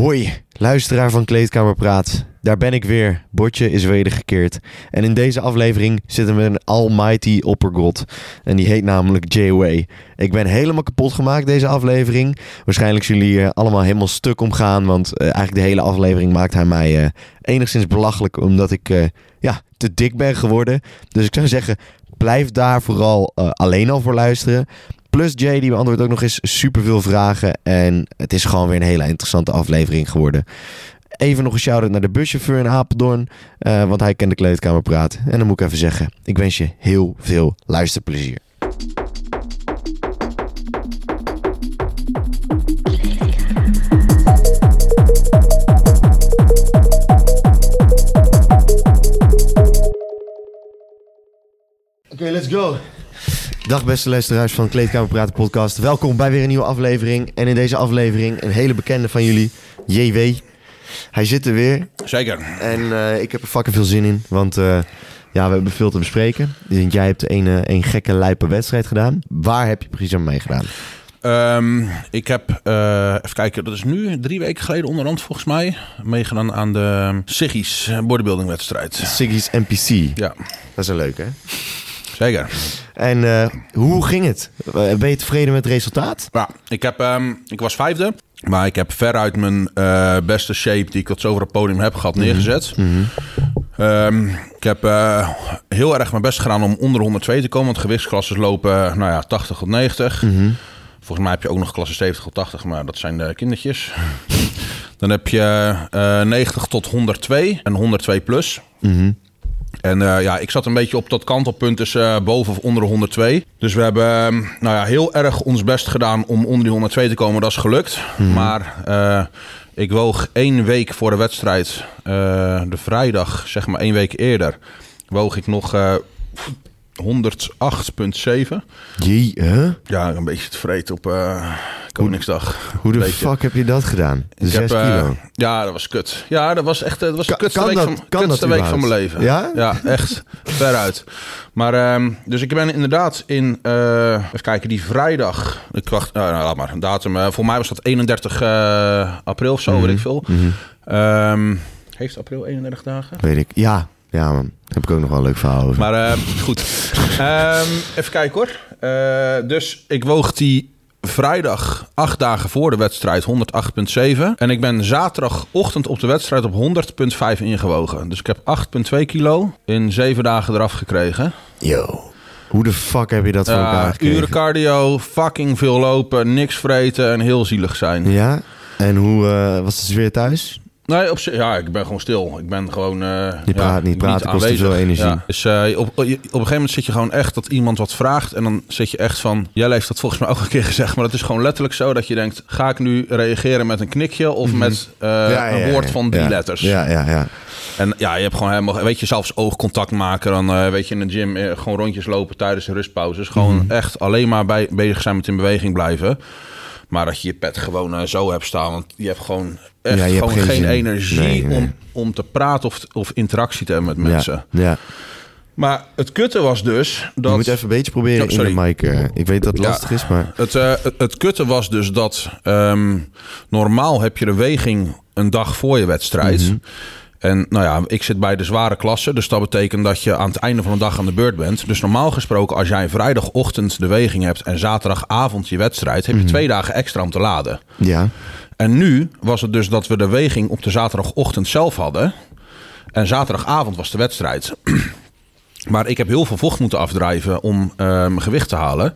Hoi, luisteraar van Kleedkamerpraat. Daar ben ik weer. Bordje is wedergekeerd. En in deze aflevering zitten we een almighty oppergod. En die heet namelijk J-Way. Ik ben helemaal kapot gemaakt deze aflevering. Waarschijnlijk zullen jullie hier allemaal helemaal stuk omgaan. Want eh, eigenlijk de hele aflevering maakt hij mij eh, enigszins belachelijk. Omdat ik eh, ja, te dik ben geworden. Dus ik zou zeggen, blijf daar vooral eh, alleen al voor luisteren. Plus Jay, die beantwoordt ook nog eens superveel vragen. En het is gewoon weer een hele interessante aflevering geworden. Even nog een shout-out naar de buschauffeur in Apeldoorn. eh, want hij kent de kleedkamerpraat. En dan moet ik even zeggen, ik wens je heel veel luisterplezier. Oké, let's go. Dag beste luisteraars van Kleedkamerpraten podcast. Welkom bij weer een nieuwe aflevering. En in deze aflevering een hele bekende van jullie, JW. Hij zit er weer Zeker. en eh, ik heb er fucking veel zin in. Want eh, ja, we hebben veel te bespreken. Jij hebt een, eh, een gekke lijpe wedstrijd gedaan. Waar heb je precies aan meegedaan? Ehm, ik heb, even kijken, dat is nu drie weken geleden onderhand volgens mij, meegedaan aan de Siggy's bodybuilding wedstrijd. Siggy's NPC. Ja, Dat is een leuke, hè? Zeker. En eh, hoe ging het? Eh, Ben je tevreden met het resultaat? Ja, ik, heb, ehm, ik was vijfde, maar ik heb veruit mijn eh, beste shape die ik tot zover het podium heb gehad neergezet. Ehm, ik heb heel erg mijn best gedaan om onder 102 te komen, want gewichtsklasses lopen nou ja, 80 tot 90. Volgens mij heb je ook nog klasse 70 tot 80, maar dat zijn de kindertjes. Dan heb je eh 90 tot 102 en 102 plus. En eh, ja, ik zat een beetje op dat kantelpunt tussen eh, boven of onder de 102. Dus we hebben eh, nou ja, heel erg ons best gedaan om onder die 102 te komen. Dat is gelukt. Maar eh, ik woog één week voor de wedstrijd, de vrijdag, zeg maar één week eerder, woog ik nog eh 108,7. Jee, huh? Ja, een beetje tevreden op Koningsdag. Hoe de Beetje. fuck heb je dat gedaan? Ik Zes heb, eh, kilo. ja, dat was kut. Ja, dat was echt dat was de Kan- kutste kan week, dat- van, kutste week van mijn leven. Ja? Ja, echt. veruit. Maar, ehm, dus ik ben inderdaad in, eh, even kijken, die vrijdag. Ik wacht, nou, nou, laat maar, een datum. eh, voor mij was dat 31 eh, april of zo, Mhm. weet ik veel. Ehm, heeft april 31 dagen? Weet ik. Ja, ja man. Heb ik ook nog wel een leuk verhaal over. Maar eh, goed. Ehm, even kijken hoor. Eh, dus ik woog die vrijdag, acht dagen voor de wedstrijd, 108,7. En ik ben zaterdagochtend op de wedstrijd op 100,5 ingewogen. Dus ik heb 8,2 kilo in zeven dagen eraf gekregen. Yo. Hoe de fuck heb je dat voor elkaar gekregen? uren cardio, fucking veel lopen, niks vreten en heel zielig zijn. Ja? En hoe eh, was de sfeer thuis? Nee, op ja, ik ben gewoon stil. Ik ben gewoon. Je praat ja, niet, praten kost te veel energie. Ja. Dus eh, op, op een gegeven moment zit je gewoon echt dat iemand wat vraagt. En dan zit je echt van. Jij heeft dat volgens mij ook een keer gezegd. Maar het is gewoon letterlijk zo dat je denkt: ga ik nu reageren met een knikje of met eh, een woord van drie letters? Ja, ja, ja. En ja, je hebt gewoon helemaal, weet je, zelfs oogcontact maken. Dan weet je in de gym gewoon rondjes lopen tijdens de rustpauzes. Gewoon Mhm. echt alleen maar bij, bezig zijn met in beweging blijven. Maar dat je je pet gewoon zo hebt staan. Want je hebt gewoon echt Ja, je hebt gewoon geen geen, energie Nee, nee. Om, om te praten of, of interactie te hebben met mensen. Ja, ja. Maar het kutte was dus dat... Je moet even een beetje proberen Oh, in de mic. eh. ik weet dat het lastig is, maar... Het, eh, het, het kutte was dus dat ehm, normaal heb je de weging een dag voor je wedstrijd. Mhm. En nou ja, ik zit bij de zware klasse. Dus dat betekent dat je aan het einde van de dag aan de beurt bent. Dus normaal gesproken, als jij vrijdagochtend de weging hebt en zaterdagavond je wedstrijd, Mhm. heb je twee dagen extra om te laden. Ja. En nu was het dus dat we de weging op de zaterdagochtend zelf hadden. En zaterdagavond was de wedstrijd. Maar ik heb heel veel vocht moeten afdrijven om eh, mijn gewicht te halen.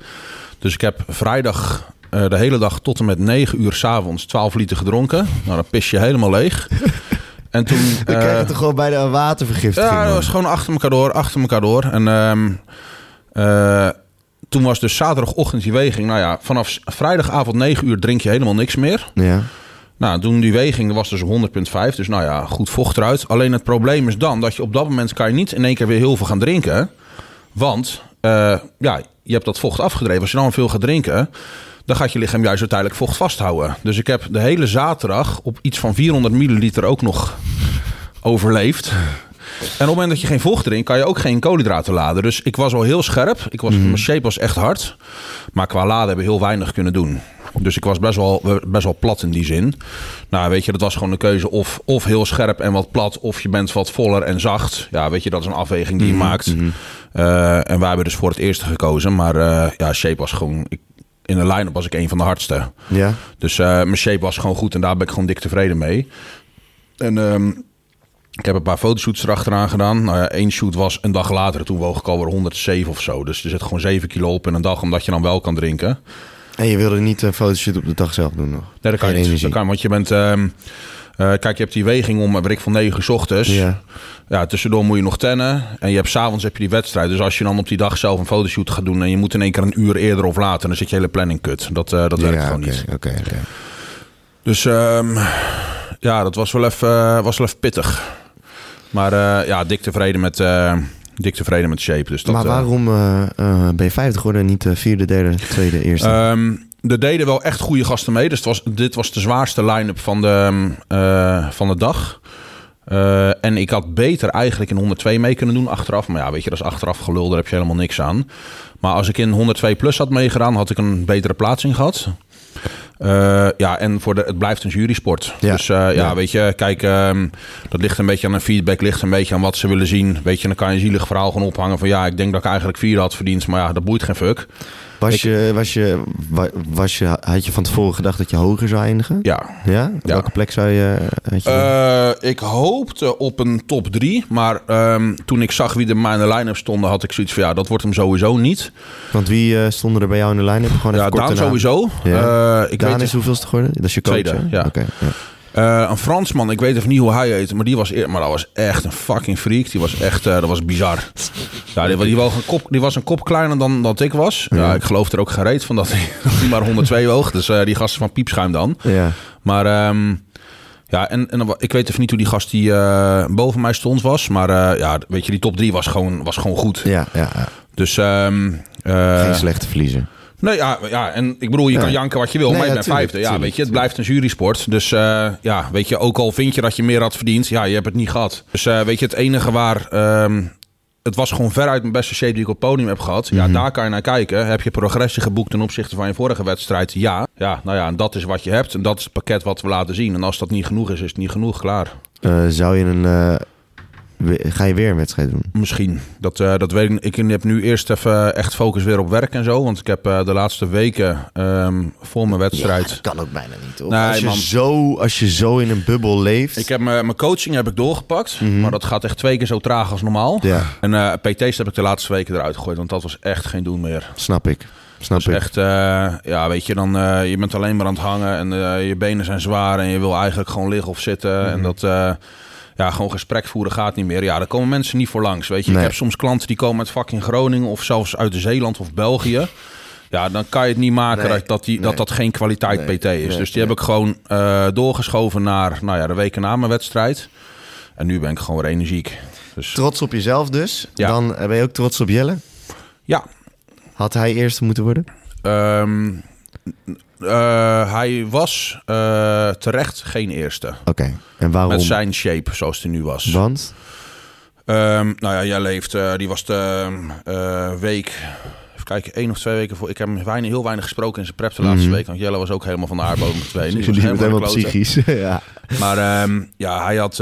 Dus ik heb vrijdag eh, de hele dag tot en met 9 uur s'avonds 12 liter gedronken. Nou, dan pis je helemaal leeg. En toen... Eh, krijg je toch gewoon bijna een watervergiftiging. ja, dat was gewoon achter elkaar door, achter elkaar door. En ehm, eh, toen was dus zaterdagochtend die weging. Nou ja, vanaf vrijdagavond 9 uur drink je helemaal niks meer. Ja. Nou, toen die weging was dus 100,5. Dus nou ja, goed vocht eruit. Alleen het probleem is dan dat je op dat moment kan je niet in één keer weer heel veel gaan drinken. Want eh, ja, je hebt dat vocht afgedreven. Als je dan veel gaat drinken, dan gaat je lichaam juist uiteindelijk vocht vasthouden. Dus ik heb de hele zaterdag op iets van 400 milliliter ook nog overleefd. op het moment dat je geen vocht erin, kan je ook geen koolhydraten laden. Dus ik was al heel scherp. Ik was, Mijn shape was echt hard. Maar qua laden hebben we heel weinig kunnen doen. Dus ik was best wel, best wel plat in die zin. Nou, weet je, dat was gewoon een keuze of, of heel scherp en wat plat... of je bent wat voller en zacht. Ja, weet je, dat is een afweging die je maakt. Eh, en wij hebben dus voor het eerste gekozen. Maar eh, ja, shape was gewoon... Ik, in de line-up was ik een van de hardste. Ja. Dus eh, mijn shape was gewoon goed en daar ben ik gewoon dik tevreden mee. En ehm, ik heb een paar fotoshoots erachteraan gedaan. Nou ja, één shoot was een dag later. Toen woog ik alweer 107 of zo. Dus er zit gewoon 7 kilo op in een dag, omdat je dan wel kan drinken. En je wilde niet een fotoshoot op de dag zelf doen nog? Nee, dat kan niet. Dat kan, want je bent... ehm, eh, kijk, je hebt die weging om, weet ik, van 9 uur 's ochtends. Ja. Ja, tussendoor moet je nog tennen. En je hebt s'avonds heb je die wedstrijd. Dus als je dan op die dag zelf een fotoshoot gaat doen... en je moet in één keer een uur eerder of later... dan zit je hele planning kut. Dat, eh, dat werkt gewoon niet. Oké, oké. Dus ehm, ja, dat was wel even, eh, was wel even pittig. Maar ja, dik tevreden met, dik tevreden met shape. Dus dat, Maar waarom ben je 50 geworden en niet de vierde, derde, tweede, eerste? Ehm, er deden wel echt goede gasten mee. Dus het was, dit was de zwaarste line-up van de, ehm, eh, van de dag. Eh, en ik had beter eigenlijk in 102 mee kunnen doen achteraf. Maar ja, weet je, dat is achteraf gelul. Daar heb je helemaal niks aan. Maar als ik in 102 plus had meegedaan, had ik een betere plaatsing gehad. Eh, ja, en voor de, het blijft een jurysport. Ja. Dus ja, Ja. weet je, kijk, ehm, dat ligt een beetje aan de feedback, ligt een beetje aan wat ze willen zien. Weet je, dan kan je een zielig verhaal gaan ophangen van ja, ik denk dat ik eigenlijk vier had verdiend, maar ja, dat boeit geen fuck. Was, je, was, je, wa- was je, had je van tevoren gedacht dat je hoger zou eindigen? Ja. Ja? Op Ja. Welke plek zou je... Had je Eh, ik hoopte op een top 3, maar ehm, toen ik zag wie er mij in de line-up stonden, had ik zoiets van ja, dat wordt hem sowieso niet. Want wie eh, stonden er bij jou in de line-up? Gewoon Ja, even Daan sowieso. Ja. Eh, ik Daan weet is hoeveelste geworden? Dat is je coach, Tweede, ja. Oké, ja. Eh, een Fransman, ik weet even niet hoe hij heet, maar die was, maar dat was echt een fucking freak. Die was echt, eh, dat was bizar. Ja, die, die, woog een kop, die was een kop kleiner dan dat ik was. Ja, ik geloof er ook geen reet van dat hij, maar 102 woog. Dus eh, die gasten van piepschuim dan. Ja. Maar ehm, ja, en, en ik weet even niet hoe die gast die boven mij stond was. Maar ja, weet je, die top 3 was gewoon, was gewoon goed. Ja, ja, ja. Dus ehm, eh, Geen slechte verliezer. Nee, ja, ja, en ik bedoel, je kan janken wat je wil, Nee, maar je ja, bent tuurlijk, vijfde. Ja, tuurlijk, weet je, het blijft een jurysport. Dus eh, ja, weet je, ook al vind je dat je meer had verdiend, ja, je hebt het niet gehad. Dus eh, weet je, het enige waar... ehm, het was gewoon veruit mijn beste shape die ik op het podium heb gehad. Ja, daar kan je naar kijken. Heb je progressie geboekt ten opzichte van je vorige wedstrijd? Ja. Ja, nou ja, en dat is wat je hebt. En dat is het pakket wat we laten zien. En als dat niet genoeg is, is het niet genoeg. Klaar. Eh, zou je een... eh, ga je weer een wedstrijd doen? Misschien. Dat, eh, dat weet ik. Ik heb nu eerst even echt focus weer op werk en zo. Want ik heb eh, de laatste weken ehm, voor mijn wedstrijd... dat kan ook bijna niet, toch? Nee, als, je man. zo, als je zo in een bubbel leeft... Ik heb mijn coaching heb ik doorgepakt, maar dat gaat echt twee keer zo traag als normaal. Ja. En eh, PT's heb ik de laatste weken eruit gegooid, want dat was echt geen doen meer. Snap ik. Snap ik. echt, eh, ja, weet je, dan eh, je bent alleen maar aan het hangen en eh, je benen zijn zwaar en je wil eigenlijk gewoon liggen of zitten Mhm. en dat. Ja, gewoon gesprek voeren gaat niet meer. Ja, daar komen mensen niet voor langs. Weet je, Nee. ik heb soms klanten die komen uit fucking Groningen of zelfs uit Zeeland of België. Ja, dan kan je het niet maken Nee. dat, dat, die, Nee. dat dat geen kwaliteit. PT is. Dus die heb ik gewoon eh, doorgeschoven naar nou ja, de weken na mijn wedstrijd. En nu ben ik gewoon weer energiek. Dus Trots op jezelf dus. Ja. Dan eh, ben je ook trots op Jelle. ja, Had hij eerste moeten worden? ehm, eh, hij was eh, terecht geen eerste. Oké. En waarom? Met zijn shape zoals hij nu was. Want? Ehm, nou ja, jij leeft. eh, die was de week. Even kijken, één of twee weken voor. Ik heb hem weinig, heel weinig gesproken in zijn prep de laatste week. Want Jelle was ook helemaal van de aardbodem verdwenen. Die was Mhm. Die helemaal, psychisch. ja. Maar ehm, ja, hij, had,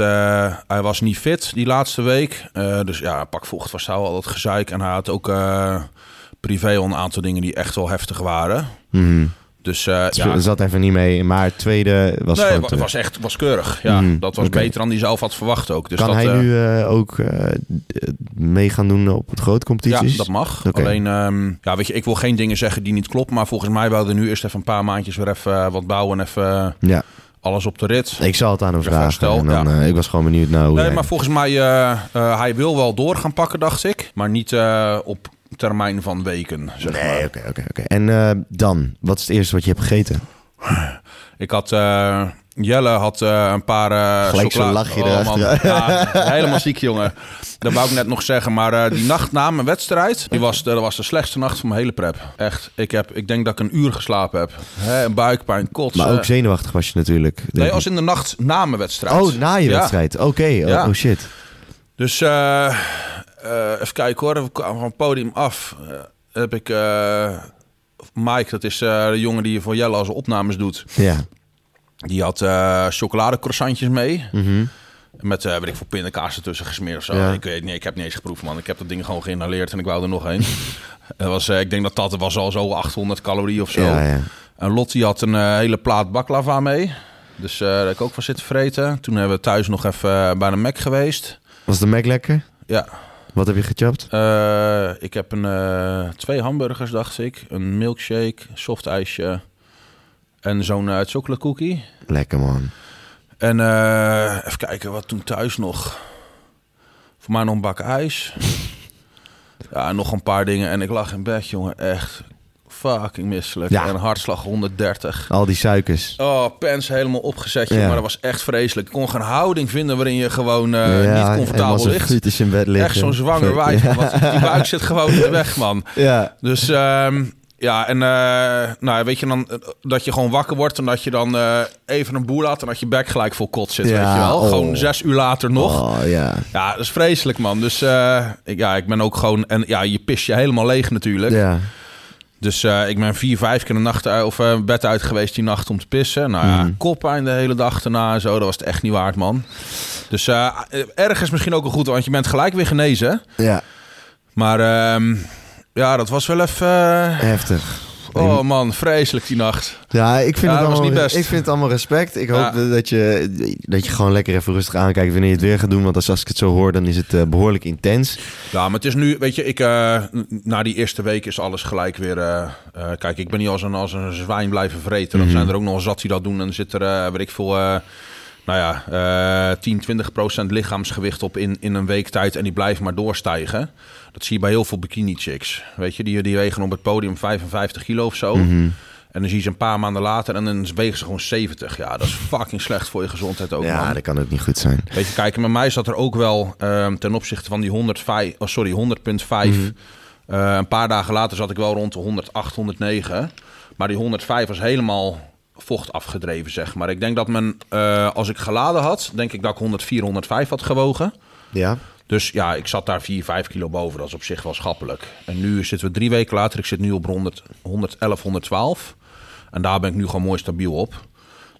hij was niet fit die laatste week. Dus ja, pak vocht was al dat gezeik. En hij had ook privé al een aantal dingen die echt wel heftig waren. Mhm. Dus Ja. ja, zat even niet mee. Maar het tweede was nee, het was echt was keurig. Ja, Mhm, dat was beter dan hij zelf had verwacht ook. Dus kan dat, hij eh, nu eh, ook mee gaan doen op het grote competities? Ja, dat mag. Alleen, ehm, ja, weet je, ik wil geen dingen zeggen die niet kloppen. Maar volgens mij wilden nu eerst even een paar maandjes weer even wat bouwen en even Ja, alles op de rit. ik zal het aan hem vragen. herstel, en dan, ja. ik was gewoon benieuwd naar hoe Nee, jij- maar volgens mij, eh, hij wil wel door gaan pakken, dacht ik. Maar niet op termijn van weken, zeg Nee, maar. oké, oké, oké. En eh, dan, wat is het eerste wat je hebt gegeten? Ik had... eh, Jelle had eh, een paar... eh, Gelijk zo'n chocola- lachje man. erachter. Ja, helemaal ziek, jongen. Dat wou ik net nog zeggen. Maar eh, die nacht na mijn wedstrijd... Die was, dat was de slechtste nacht van mijn hele prep. Echt. Ik, heb, ik denk dat ik een uur geslapen heb. Hè, een buikpijn, kotsen. Maar ook zenuwachtig was je natuurlijk. denk Nee, ik. als in de nacht na mijn wedstrijd. Oh, na je Ja. wedstrijd. Oké, oh, Ja. oh shit. Dus eh, eh, even kijken hoor. We kwamen van het podium af. Eh, heb ik eh, Mike, dat is de jongen die voor Jelle als opnames doet. Ja. Die had chocoladecroissantjes mee. Mhm. Met, weet ik veel, pindakaas ertussen gesmeerd of zo. Ja. Ik weet niet, ik heb niet eens geproefd, man. Ik heb dat ding gewoon geïnhaleerd en ik wou er nog een. Dat was, ik denk dat dat was al zo 800 calorieën of zo. Ja, ja. En Lottie had een hele plaat baklava mee. Dus eh, daar heb ik ook van zitten vreten. Toen hebben we thuis nog even bij de Mac geweest. Was de Mac lekker? Ja, Wat heb je gechapt? eh, ik heb een, eh, twee hamburgers, dacht ik. Een milkshake, soft ijsje en zo'n uh, chocolate cookie. Lekker man. En even kijken, wat toen thuis nog? Voor mij nog een bak ijs. ja, nog een paar dingen. En ik lag in bed, jongen. Echt fucking misselijk. Ja. En hartslag 130. Al die suikers. Oh, pens helemaal opgezet, Ja. maar dat was echt vreselijk. Ik kon geen houding vinden waarin je gewoon eh, Ja, niet comfortabel ligt. in bed liggen. Echt zo'n zwanger wijf. Die buik zit gewoon in de weg, man. Ja. Dus ehm, ja, en eh, nou, weet je dan eh, dat je gewoon wakker wordt en dat je dan even een boel laat en dat je bek gelijk vol kot zit, Ja, weet je wel. oh. Gewoon zes uur later nog. Oh ja. Ja, dat is vreselijk, man. Dus ik, ja, ik ben ook gewoon... En ja, je pist je helemaal leeg natuurlijk. Ja. Dus eh, ik ben vier, vijf keer een nacht uit, of eh, bed uit geweest die nacht om te pissen. Nou ja, Mm. koppijn de hele dag daarna en zo. Dat was het echt niet waard, man. Dus eh, ergens misschien ook wel goed, want je bent gelijk weer genezen. Ja. Maar ehm, ja, dat was wel even... Heftig. Oh man, vreselijk die nacht. Ja, ik vind, Ja, het allemaal, niet ik vind het allemaal respect. Ik hoop Ja. dat, je, dat je gewoon lekker even rustig aankijkt wanneer je het weer gaat doen. Want als, als ik het zo hoor, dan is het eh, behoorlijk intens. Ja, maar het is nu, weet je, ik, eh, na die eerste week is alles gelijk weer. eh, kijk, ik ben niet als een, als een zwijn blijven vreten. Dan Mhm. zijn er ook nog zat die dat doen. En dan zit er, weet ik veel, nou ja, eh 10, 20 procent lichaamsgewicht op in, in een week tijd. En die blijven maar doorstijgen. Dat zie je bij heel veel bikini chicks. Weet je, die, die wegen op het podium 55 kilo of zo. Mhm. En dan zie je ze een paar maanden later en dan wegen ze gewoon 70. Ja, dat is fucking slecht voor je gezondheid ook, ja, man. dat kan ook niet goed zijn. Weet je, kijk, met mij zat er ook wel ehm, ten opzichte van die 105, oh sorry, 100.5. eh, een paar dagen later zat ik wel rond de 108, 109. Maar die 105 was helemaal vocht afgedreven, zeg maar. Ik denk dat men, eh, als ik geladen had, denk ik dat ik 104, 105 had gewogen. Ja? Dus ja, ik zat daar 4, 5 kilo boven. Dat is op zich wel schappelijk. En nu zitten we drie weken later. Ik zit nu op 100, 111, 112. En daar ben ik nu gewoon mooi stabiel op.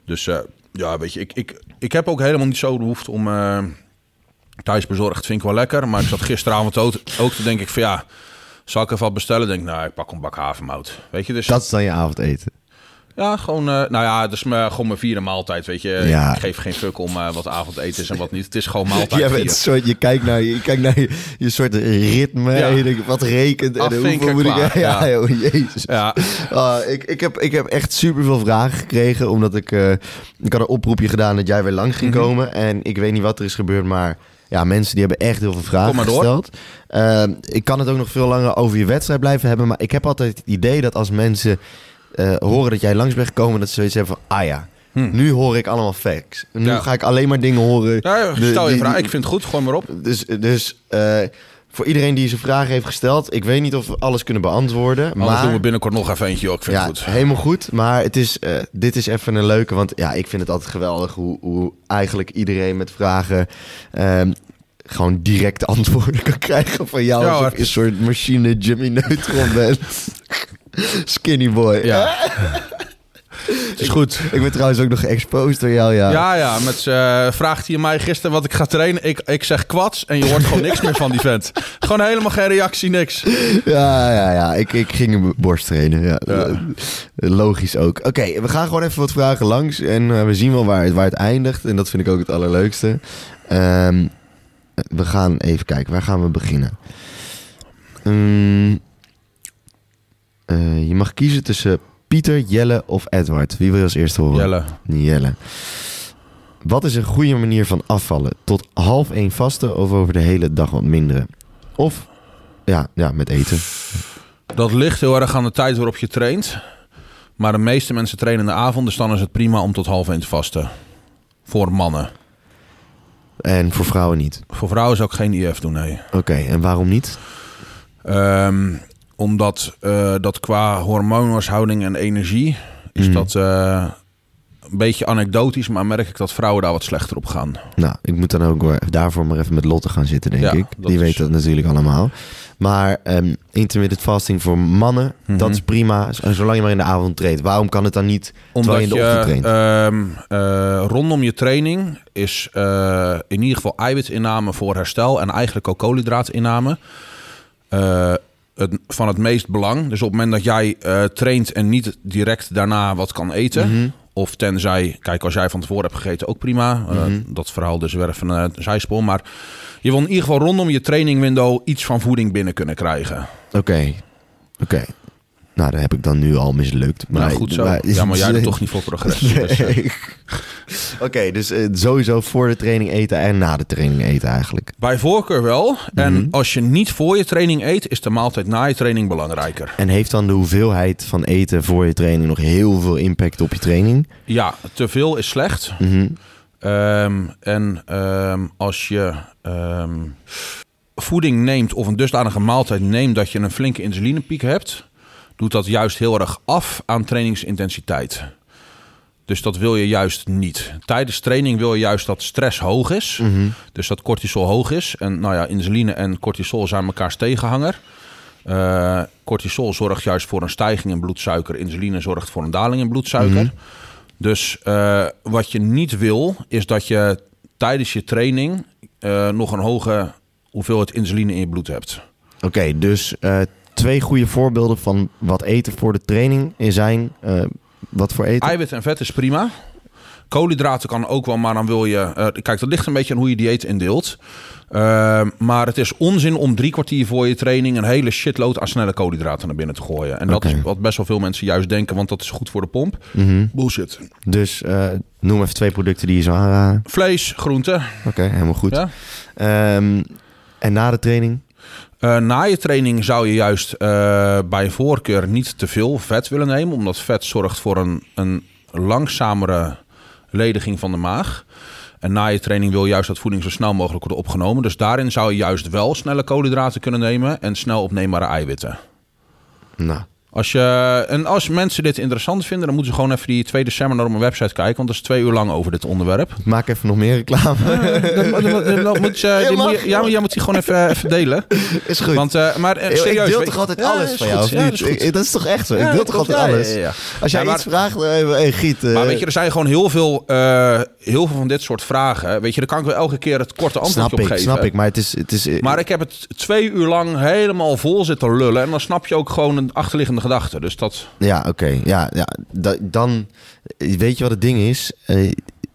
Dus eh, ja, weet je, ik, ik, ik heb ook helemaal niet zo de behoefte om eh thuis bezorgd. Vind ik wel lekker. Maar ik zat gisteravond ook, ook te denk ik van ja, zal ik even wat bestellen? Denk ik, nou, ik pak een bak havermout. Weet je, dus Dat is dan je avondeten. Ja, gewoon, eh, nou ja, het is mijn, gewoon mijn vierde maaltijd, weet je. Ja. Ik geef geen fuck om eh, wat avondeten is en wat niet. Het is gewoon maaltijd Ja, vier. het soort, je kijkt naar je, kijkt naar je, je soort ritme. Ja. En je denkt, wat rekent. En hoeveel moet ik... Ja, ja. joh, jezus. Ja, Ah, ik, ik, heb, ik heb echt superveel vragen gekregen. Omdat ik... eh, ik had een oproepje gedaan dat jij weer lang ging Mhm. komen. En ik weet niet wat er is gebeurd, maar... Ja, mensen die hebben echt heel veel vragen Kom maar door. gesteld. Ehm, ik kan het ook nog veel langer over je wedstrijd blijven hebben. Maar ik heb altijd het idee dat als mensen eh, horen dat jij langs bent gekomen... dat ze zoiets hebben van... Ah ja, Hm. nu hoor ik allemaal facts. Nu Ja. ga ik alleen maar dingen horen... ja stel je vraag. Ik vind het goed, gooi maar op. dus, dus eh, voor iedereen die zijn vragen heeft gesteld, ik weet niet of we alles kunnen beantwoorden. Anders maar doen we binnenkort nog even eentje. Ik vind ja, het goed. helemaal goed. Maar het is, eh, dit is even een leuke, want ja, ik vind het altijd geweldig hoe, hoe eigenlijk iedereen met vragen ehm, gewoon direct antwoorden kan krijgen van jou. Ja, hoor. je een soort machine Jimmy Neutron bent. Skinny boy. Ja. is goed. Ik ben trouwens ook nog geëxposed door jou, ja. Ja, ja. Met, eh vraagt hij mij gisteren wat ik ga trainen. Ik, ik zeg kwats en je hoort gewoon niks meer van die vent. Gewoon helemaal geen reactie, niks. Ja, ja, ja. Ik, ik ging een borst trainen. Ja. Ja. Logisch ook. Oké, we gaan gewoon even wat vragen langs. En eh, we zien wel waar het, waar het eindigt. En dat vind ik ook het allerleukste. Ehm, we gaan even kijken. Waar gaan we beginnen? Mm, eh, je mag kiezen tussen Pieter, Jelle of Edward. Wie wil je als eerste horen? Jelle. Jelle. Wat is een goede manier van afvallen? Tot half één vasten of over de hele dag wat minderen? Of ja, ja met eten. Dat ligt heel erg aan de tijd waarop je traint. Maar de meeste mensen trainen in de avond. Dus dan is het prima om tot half één te vasten. Voor mannen. En voor vrouwen niet. Voor vrouwen zou ik geen IF doen, nee. Oké, en waarom niet? Ehm, omdat eh, dat qua hormoonhuishouding en energie is Mhm. dat eh, beetje anekdotisch, maar merk ik dat vrouwen daar wat slechter op gaan. Nou, ik moet dan ook daarvoor maar even met Lotte gaan zitten, denk Ja, ik. Die is- weet dat natuurlijk allemaal. Maar ehm, intermittent fasting voor mannen, Mhm. dat is prima. Zolang je maar in de avond treedt. Waarom kan het dan niet Omdat terwijl je in de ochtend traint? ehm, eh, rondom je training is in ieder geval eiwitinname voor herstel en eigenlijk ook koolhydraatinname eh, het, van het meest belang. Dus op het moment dat jij eh, traint en niet direct daarna wat kan eten, Mhm. of tenzij, kijk, als jij van tevoren hebt gegeten, ook prima. Eh, Mhm. dat verhaal dus weer even een zijspoor. Maar je wil in ieder geval rondom je training window iets van voeding binnen kunnen krijgen. Oké, oké. Nou, dat heb ik dan nu al mislukt. Maar, nou, goed zo. ja, maar jij doet toch niet voor progressie. Dus, eh. Oké, dus eh, sowieso voor de training eten en na de training eten eigenlijk. Bij voorkeur wel. En Mhm. als je niet voor je training eet, is de maaltijd na je training belangrijker. En heeft dan de hoeveelheid van eten voor je training nog heel veel impact op je training? Ja, te veel is slecht. Mhm. Ehm, en ehm, als je ehm, voeding neemt of een dusdanige maaltijd neemt dat je een flinke insulinepiek hebt, doet dat juist heel erg af aan trainingsintensiteit. Dus dat wil je juist niet. Tijdens training wil je juist dat stress hoog is. Mhm. Dus dat cortisol hoog is. En nou ja, insuline en cortisol zijn mekaars tegenhanger. Eh, cortisol zorgt juist voor een stijging in bloedsuiker. Insuline zorgt voor een daling in bloedsuiker. Mhm. Dus eh, wat je niet wil, is dat je tijdens je training eh, nog een hoge hoeveelheid insuline in je bloed hebt. Oké, dus twee goede voorbeelden van wat eten voor de training zijn. eh, wat voor eten? Eiwit en vet is prima. Koolhydraten kan ook wel, maar dan wil je... eh, kijk, dat ligt een beetje aan hoe je dieet indeelt. Eh, maar het is onzin om drie kwartier voor je training... een hele shitload aan snelle koolhydraten naar binnen te gooien. En dat is wat best wel veel mensen juist denken... want dat is goed voor de pomp. Mhm. Bullshit. Dus eh, noem even twee producten die je zou aanraden. Vlees, groente. Oké, helemaal goed. Ja. Ehm, en na de training? Eh, na je training zou je juist eh, bij voorkeur niet te veel vet willen nemen. Omdat vet zorgt voor een, een langzamere lediging van de maag. En na je training wil je juist dat voeding zo snel mogelijk worden opgenomen. Dus daarin zou je juist wel snelle koolhydraten kunnen nemen en snel opneembare eiwitten. Nou, Als je, en als mensen dit interessant vinden, dan moeten ze gewoon even die tweede seminar op mijn website kijken. Want dat is twee uur lang over dit onderwerp. maak even nog meer reclame. Ja, maar jij moet die gewoon even, even delen. is goed. Want, eh, maar eh, serieus. ik deel toch altijd alles van jou, Ja, dat is goed. Ik- dat is toch echt zo? Ik deel toch altijd alles? Als jij maar- iets vraagt, dan even, hey, Giet. eh, Maar weet je, er zijn gewoon heel veel, eh, heel veel van dit soort vragen. Weet je, daar kan ik wel elke keer het korte antwoord snap op ik, geven. snap ik. Maar het is... Het is eh, Maar ik heb het twee uur lang helemaal vol zitten lullen. En dan snap je ook gewoon een achterliggende gedachte. Dus dat... Ja, oké. Ja, ja. Da- dan... Weet je wat het ding is? Eh,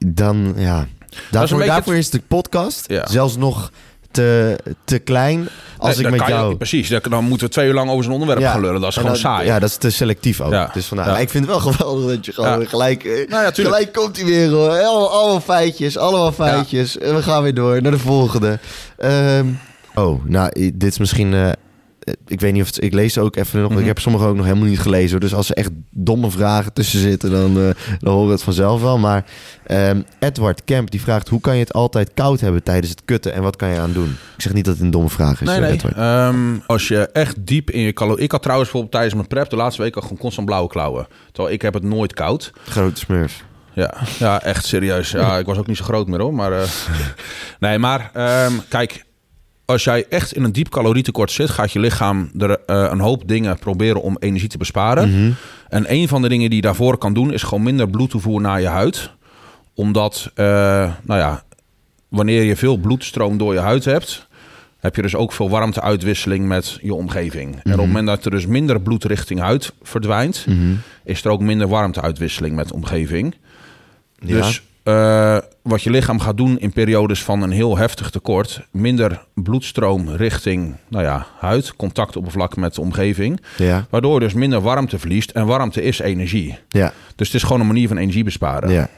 dan, ja... Daarvoor, beetje daarvoor is de podcast Ja. zelfs nog te, te klein als Nee, ik met kan je- jou... precies, dan, moeten we twee uur lang over zo'n onderwerp gaan lullen. Dat is en gewoon saai. Ja, dat is te selectief ook. Ja. Dus vandaar. Ja. Maar ik vind het wel geweldig dat je gewoon Ja. gelijk... eh, Nou ja, gelijk komt hij weer hoor. Allemaal, allemaal feitjes, allemaal feitjes. En we gaan weer door naar de volgende. Ehm, oh, nou, dit is misschien... eh, ik weet niet of het... Ik lees ook even nog... Mhm. Ik heb sommige ook nog helemaal niet gelezen. Dus als er echt domme vragen tussen zitten... dan, eh, dan horen we het vanzelf wel. Maar ehm, Edward Kemp die vraagt... hoe kan je het altijd koud hebben tijdens het kutten... en wat kan je aan doen? Ik zeg niet dat het een domme vraag is, Nee, eh, nee. Edward. Ehm, als je echt diep in je calorieën... Ik had trouwens bijvoorbeeld tijdens mijn prep de laatste week al gewoon constant blauwe klauwen. Terwijl ik heb het nooit koud. Grote smurf. Ja, ja, echt serieus. Ja, ik was ook niet zo groot meer hoor. Maar, eh, nee, maar ehm, kijk, als jij echt in een diep calorietekort zit, gaat je lichaam er eh, een hoop dingen proberen om energie te besparen. Mhm. En een van de dingen die je daarvoor kan doen, is gewoon minder bloedtoevoer naar je huid. Omdat, eh, nou ja, wanneer je veel bloedstroom door je huid hebt, heb je dus ook veel warmteuitwisseling met je omgeving. En op het moment dat er dus minder bloed richting huid verdwijnt, Mhm. is er ook minder warmteuitwisseling met de omgeving. Ja. Dus eh, wat je lichaam gaat doen in periodes van een heel heftig tekort, minder bloedstroom richting nou ja, huid, contactoppervlak met de omgeving, Ja, waardoor dus minder warmte verliest. En warmte is energie. ja, Dus het is gewoon een manier van energie besparen. ja.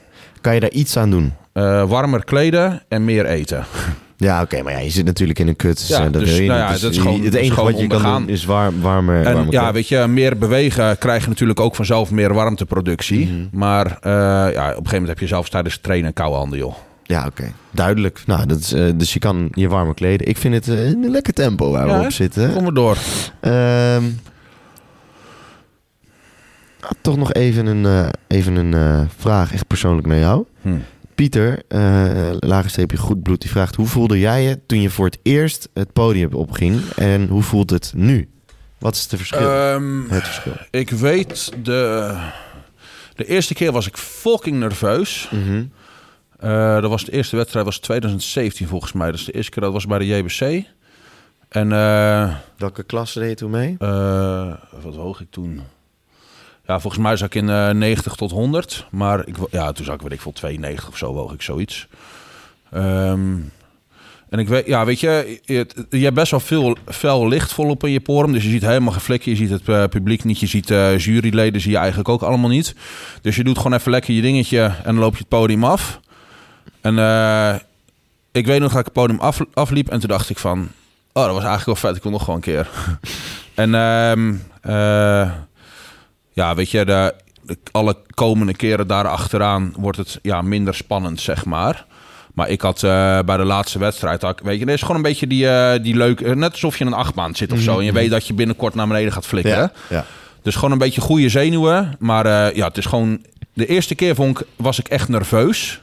Kan je daar iets aan doen? Eh, warmer kleden en meer eten. Ja, oké, maar ja, je zit natuurlijk in een kut. Dus, Ja, eh, dat dus, wil je nou niet. ja, Dus dat is gewoon- het enige gewoon wat je kan ondergaan. doen is warm, warmer, En ja, kut. weet je, meer bewegen krijg je natuurlijk ook vanzelf meer warmteproductie. Mhm. Maar eh, ja, op een gegeven moment heb je zelfs tijdens trainen koude handen, joh. Ja, oké. Duidelijk. Nou, dat is, eh, dus je kan je warmer kleden. Ik vind het een lekker tempo waar Ja, we op zitten. Kom maar door. Ehm, toch nog even een, even een vraag, echt persoonlijk naar jou. Hm. Pieter, eh lage streepje goed bloed, die vraagt... hoe voelde jij je toen je voor het eerst het podium opging... en hoe voelt het nu? Wat is het verschil? Ehm, het verschil. ik weet, de, de eerste keer was ik fucking nerveus. Mhm. Eh, dat was de eerste wedstrijd, was 2017 volgens mij. Dus de eerste keer dat was bij de JBC. En eh, Welke klasse deed je toen mee? wat woog ik toen? Ja, volgens mij zat ik in eh 90 tot 100. Maar ik, ja, toen zat ik, weet ik veel, 92 of zo, woog ik zoiets. Ehm, en ik weet, ja, weet je, je, hebt best wel veel fel licht volop in je porum. Dus je ziet helemaal geen vlekken. Je ziet het eh, publiek niet. Je ziet eh, juryleden, zie je eigenlijk ook allemaal niet. Dus je doet gewoon even lekker je dingetje en dan loop je het podium af. En eh, ik weet nog dat ik het podium af, afliep en toen dacht ik van... Oh, dat was eigenlijk wel vet. Ik wil nog gewoon een keer. en ehm, eh, ja, weet je, de, de- alle komende keren daarachteraan wordt het ja, minder spannend, zeg maar. Maar ik had eh, bij de laatste wedstrijd, had weet je, er is gewoon een beetje die, eh, die leuk, eh, net alsof je in een achtbaan zit of zo. En je weet dat je binnenkort naar beneden gaat flikken. Ja, ja. Dus gewoon een beetje goede zenuwen. Maar eh, ja, het is gewoon... De eerste keer vond ik, was ik echt nerveus.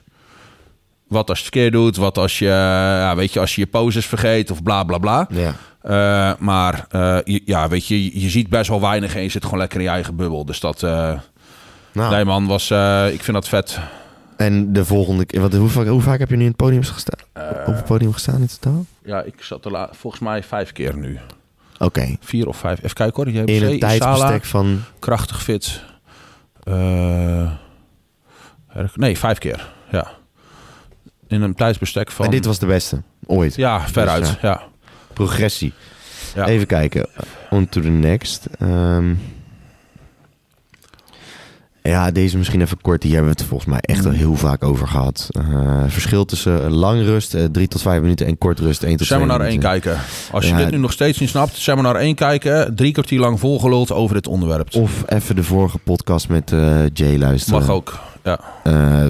Wat als je het verkeerd doet. Wat als je, ja, weet je, als je je poses vergeet of bla bla bla. ja. Eh, maar eh, je- ja, weet je, je ziet best wel weinig en je zit gewoon lekker in je eigen bubbel. Dus dat, eh Nou, nee man, was, ik vind dat vet. En de volgende keer... wat- Hoe vaak, hoe vaak heb je nu in het podium gestaan? op het podium gestaan in totaal? Ja, ik zat er volgens mij vijf keer nu. Oké. Vier of vijf. Even kijken hoor. Je hebt In een tijdsbestek van... krachtig fit. Nee, vijf keer. Ja. In een tijdsbestek van... En dit was de beste. Ooit. Ja, veruit. Dus, ja. Progressie. Ja. Even kijken. On to the next. Ehm, ja, deze misschien even kort. Die hebben we het volgens mij echt al heel vaak over gehad. Eh, verschil tussen lang rust, eh, 3 tot 5 minuten, en kort rust, 1 tot 2 Seminar minuten. 1 kijken. Als je Ja. dit nu nog steeds niet snapt, seminar 1 kijken. Drie kwartier lang volgeluld over dit onderwerp. Of even de vorige podcast met eh, Jay luisteren. Mag ook. Ja.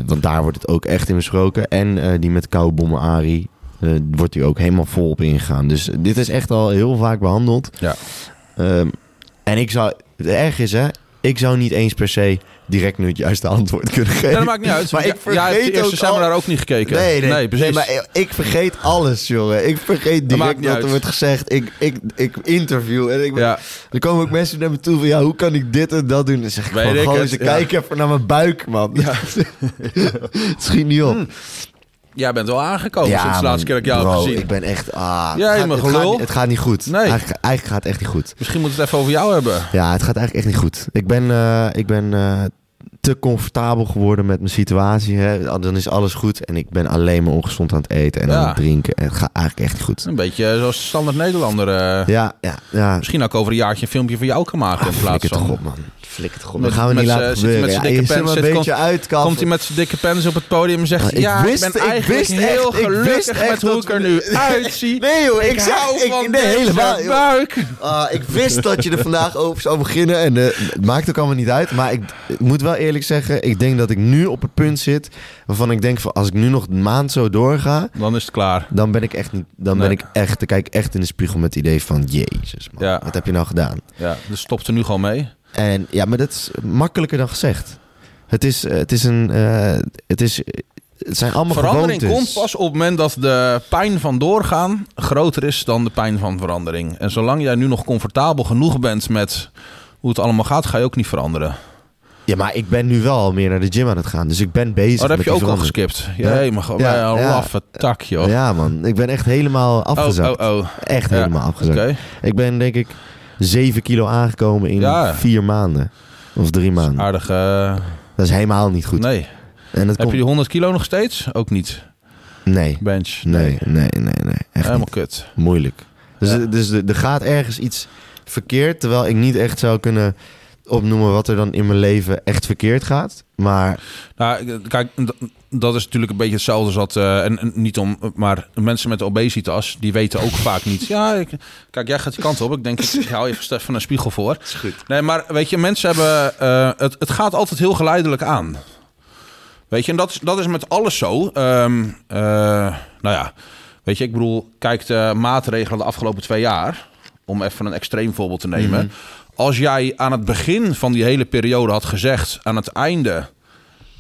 Want daar wordt het ook echt in besproken. En die met koude bommen Ari. Eh, wordt die ook helemaal vol op ingegaan. Dus dit is echt al heel vaak behandeld. Ja. Ehm, en ik zou... Het erg is, hè. Ik zou niet eens per se direct nu het juiste antwoord kunnen geven. Ja, dat maakt niet uit. Maar ik Ja, vergeet ook seminar al- ook niet gekeken. Nee, nee, precies. nee, maar ik vergeet alles, jongen. Ik vergeet direct wat er wordt gezegd. Ik, ik, ik interview en ik, Ja. er komen ook mensen naar me toe van... ja, hoe kan ik dit en dat doen? Dan zeg ik Weet gewoon, eens ja. kijk even naar mijn buik, man. het schiet niet op. Jij bent wel aangekomen sinds de laatste keer dat ik jou heb gezien. ik ben echt... Ah, Jij, het, gaat, het, gaat, niet- het gaat niet goed. Nee. Eigenlijk, eigenlijk gaat het echt niet goed. Misschien moeten we het even over jou hebben. Ja, het gaat eigenlijk echt niet goed. Ik ben, eh, ik ben eh, te comfortabel geworden met mijn situatie. Hè. Dan is alles goed. En ik ben alleen maar ongezond aan het eten en Ja. aan het drinken. En het gaat eigenlijk echt goed. Een beetje zoals de standaard Nederlander. eh. Ja, ja, ja. Misschien ook over een jaartje een filmpje van jou kan maken in plaats Flikker toch van... op, man. Flikker toch op. Dat gaan we met niet laten gebeuren. met zijn dikke zit pen, maar een zit- beetje uitkaffen. Komt hij met zijn dikke pens op het podium en zegt Ah, ik Ja, wist- ik ben eigenlijk heel echt- gelukkig met hoe ik er nu uitzie. Nee joh, ik, ik zeg, hou ik, van nee, helemaal. buik. Ah, ik wist dat je er vandaag over zou beginnen. En eh, het maakt ook allemaal niet uit. Maar ik moet wel eerlijk zeggen, ik denk dat ik nu op het punt zit. Waarvan ik denk van als ik nu nog een maand zo doorga. Dan is het klaar. Dan ben ik echt niet. Dan Nee. ben ik echt. Dan kijk ik echt in de spiegel met het idee van Jezus man. Ja. Wat heb je nou gedaan? Ja, dus stopt er nu gewoon mee. En ja, maar dat is makkelijker dan gezegd. Het is, eh, het is een. eh, het is. Het zijn allemaal Verandering gewoontes. komt pas op het moment dat de pijn van doorgaan groter is dan de pijn van verandering. En zolang jij nu nog comfortabel genoeg bent met hoe het allemaal gaat, ga je ook niet veranderen. Ja, maar ik ben nu wel meer naar de gym aan het gaan. Dus ik ben bezig. Oh, dat heb met je ook al geskipt. Ja. Gewoon Ja, bij een ja. laffe tak, joh. Ja, man. Ik ben echt helemaal oh, afgezakt. oh, oh. Echt Ja, helemaal afgezakt. Oké. Ik ben denk ik 7 kilo aangekomen in Ja. vier maanden. Of drie maanden. Aardig. eh, Dat is helemaal niet goed. nee. En dat Heb komt... je die 100 kilo nog steeds? Ook niet. Nee. Bench. Nee, nee, nee, nee. Echt Helemaal niet. kut. Moeilijk. Dus, dus er gaat ergens iets verkeerd, terwijl ik niet echt zou kunnen opnoemen wat er dan in mijn leven echt verkeerd gaat. Maar Nou, kijk, dat is natuurlijk een beetje hetzelfde als dat... eh, en, en niet om... Maar mensen met obesitas, die weten ook vaak niet... Ja, ik, kijk, jij gaat die kant op. Ik denk, ik hou even Stef van een spiegel voor. Nee, maar weet je, mensen hebben... eh, het, het gaat altijd heel geleidelijk aan. Weet je, en dat is, dat is met alles zo. Ehm, eh, nou ja, weet je, ik bedoel... Kijk de maatregelen de afgelopen twee jaar... om even een extreem voorbeeld te nemen... als jij aan het begin van die hele periode had gezegd, aan het einde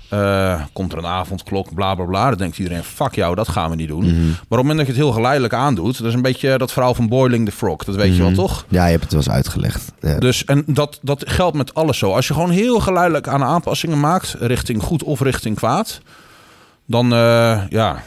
eh, komt er een avondklok, bla bla bla. Dan denkt iedereen, fuck jou, dat gaan we niet doen. Mhm. Maar op het moment dat je het heel geleidelijk aandoet, dat is een beetje dat verhaal van Boiling the Frog. Dat weet je wel, Mhm. toch? Ja, je hebt het wel eens uitgelegd. Ja. Dus, en dat, dat geldt met alles zo. Als je gewoon heel geleidelijk aan aanpassingen maakt, richting goed of richting kwaad, dan eh, ja,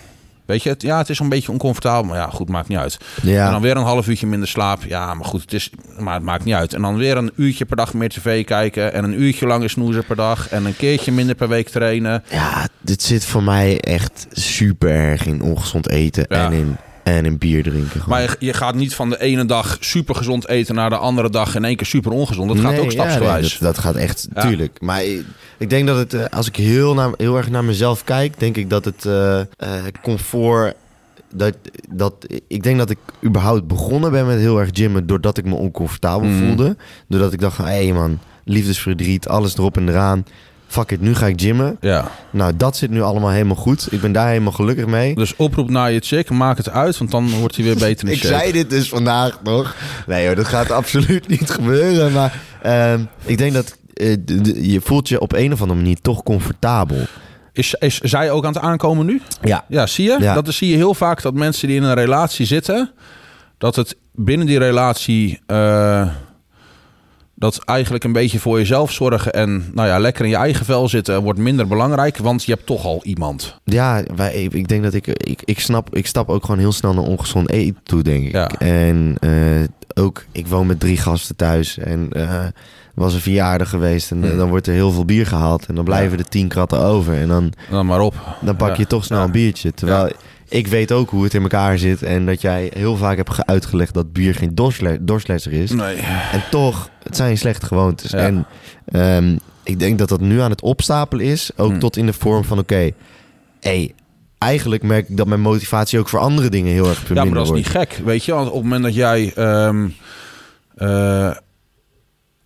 weet je, het, ja, het is een beetje oncomfortabel, maar ja, goed, maakt niet uit. ja. En dan weer een half uurtje minder slaap, ja, maar goed, het is, maar het maakt niet uit. En dan weer een uurtje per dag meer tv kijken en een uurtje langer snoezen per dag en een keertje minder per week trainen. Ja, dit zit voor mij echt super erg in ongezond eten Ja. en, in, en in bier drinken. gewoon. Maar je, je gaat niet van de ene dag super gezond eten naar de andere dag in één keer super ongezond. Dat gaat Nee, ook ja, nee, stapsgewijs. dat, dat gaat echt, Ja. tuurlijk. Maar ik, ik denk dat het, eh, als ik heel, naar, heel erg naar mezelf kijk, denk ik dat het eh, eh, comfort. Dat, dat, ik denk dat ik überhaupt begonnen ben met heel erg gymmen doordat ik me oncomfortabel Mm. voelde. Doordat ik dacht van, hé hey man, liefdesverdriet, alles erop en eraan. Fuck it, nu ga ik gymmen. ja. Nou, dat zit nu allemaal helemaal goed. Ik ben daar helemaal gelukkig mee. Dus oproep naar je chick, maak het uit, want dan wordt hij weer beter in Ik shape. zei dit dus vandaag nog. Nee hoor, dat gaat absoluut niet gebeuren. Maar ehm, ik denk dat eh, je voelt je op een of andere manier toch comfortabel. Is, is zij ook aan het aankomen nu? Ja. Ja, zie je? Ja. Dat is- zie je heel vaak dat mensen die in een relatie zitten, dat het binnen die relatie eh, dat eigenlijk een beetje voor jezelf zorgen en nou ja, lekker in je eigen vel zitten wordt minder belangrijk, want je hebt toch al iemand. Ja, wij, ik denk dat ik, ik, ik snap, ik stap ook gewoon heel snel naar ongezond eten toe, denk ik. Ja. En eh, ook, ik woon met drie gasten thuis en eh was een verjaardag geweest en eh, Hmm. dan wordt er heel veel bier gehaald en dan blijven er tien kratten over en dan, Dan maar op. dan pak Ja. je toch snel Ja. een biertje. Terwijl Ja. ik weet ook hoe het in elkaar zit en dat jij heel vaak hebt ge- uitgelegd dat bier geen dorsle- dorslesser is. Nee. En toch, het zijn slechte gewoontes. Ja. En ehm, ik denk dat dat nu aan het opstapelen is. Ook Hmm. tot in de vorm van, oké, hey, eigenlijk merk ik dat mijn motivatie ook voor andere dingen heel erg Ja, verminderd maar dat is wordt. niet gek, weet je. Want op het moment dat jij... ehm, eh,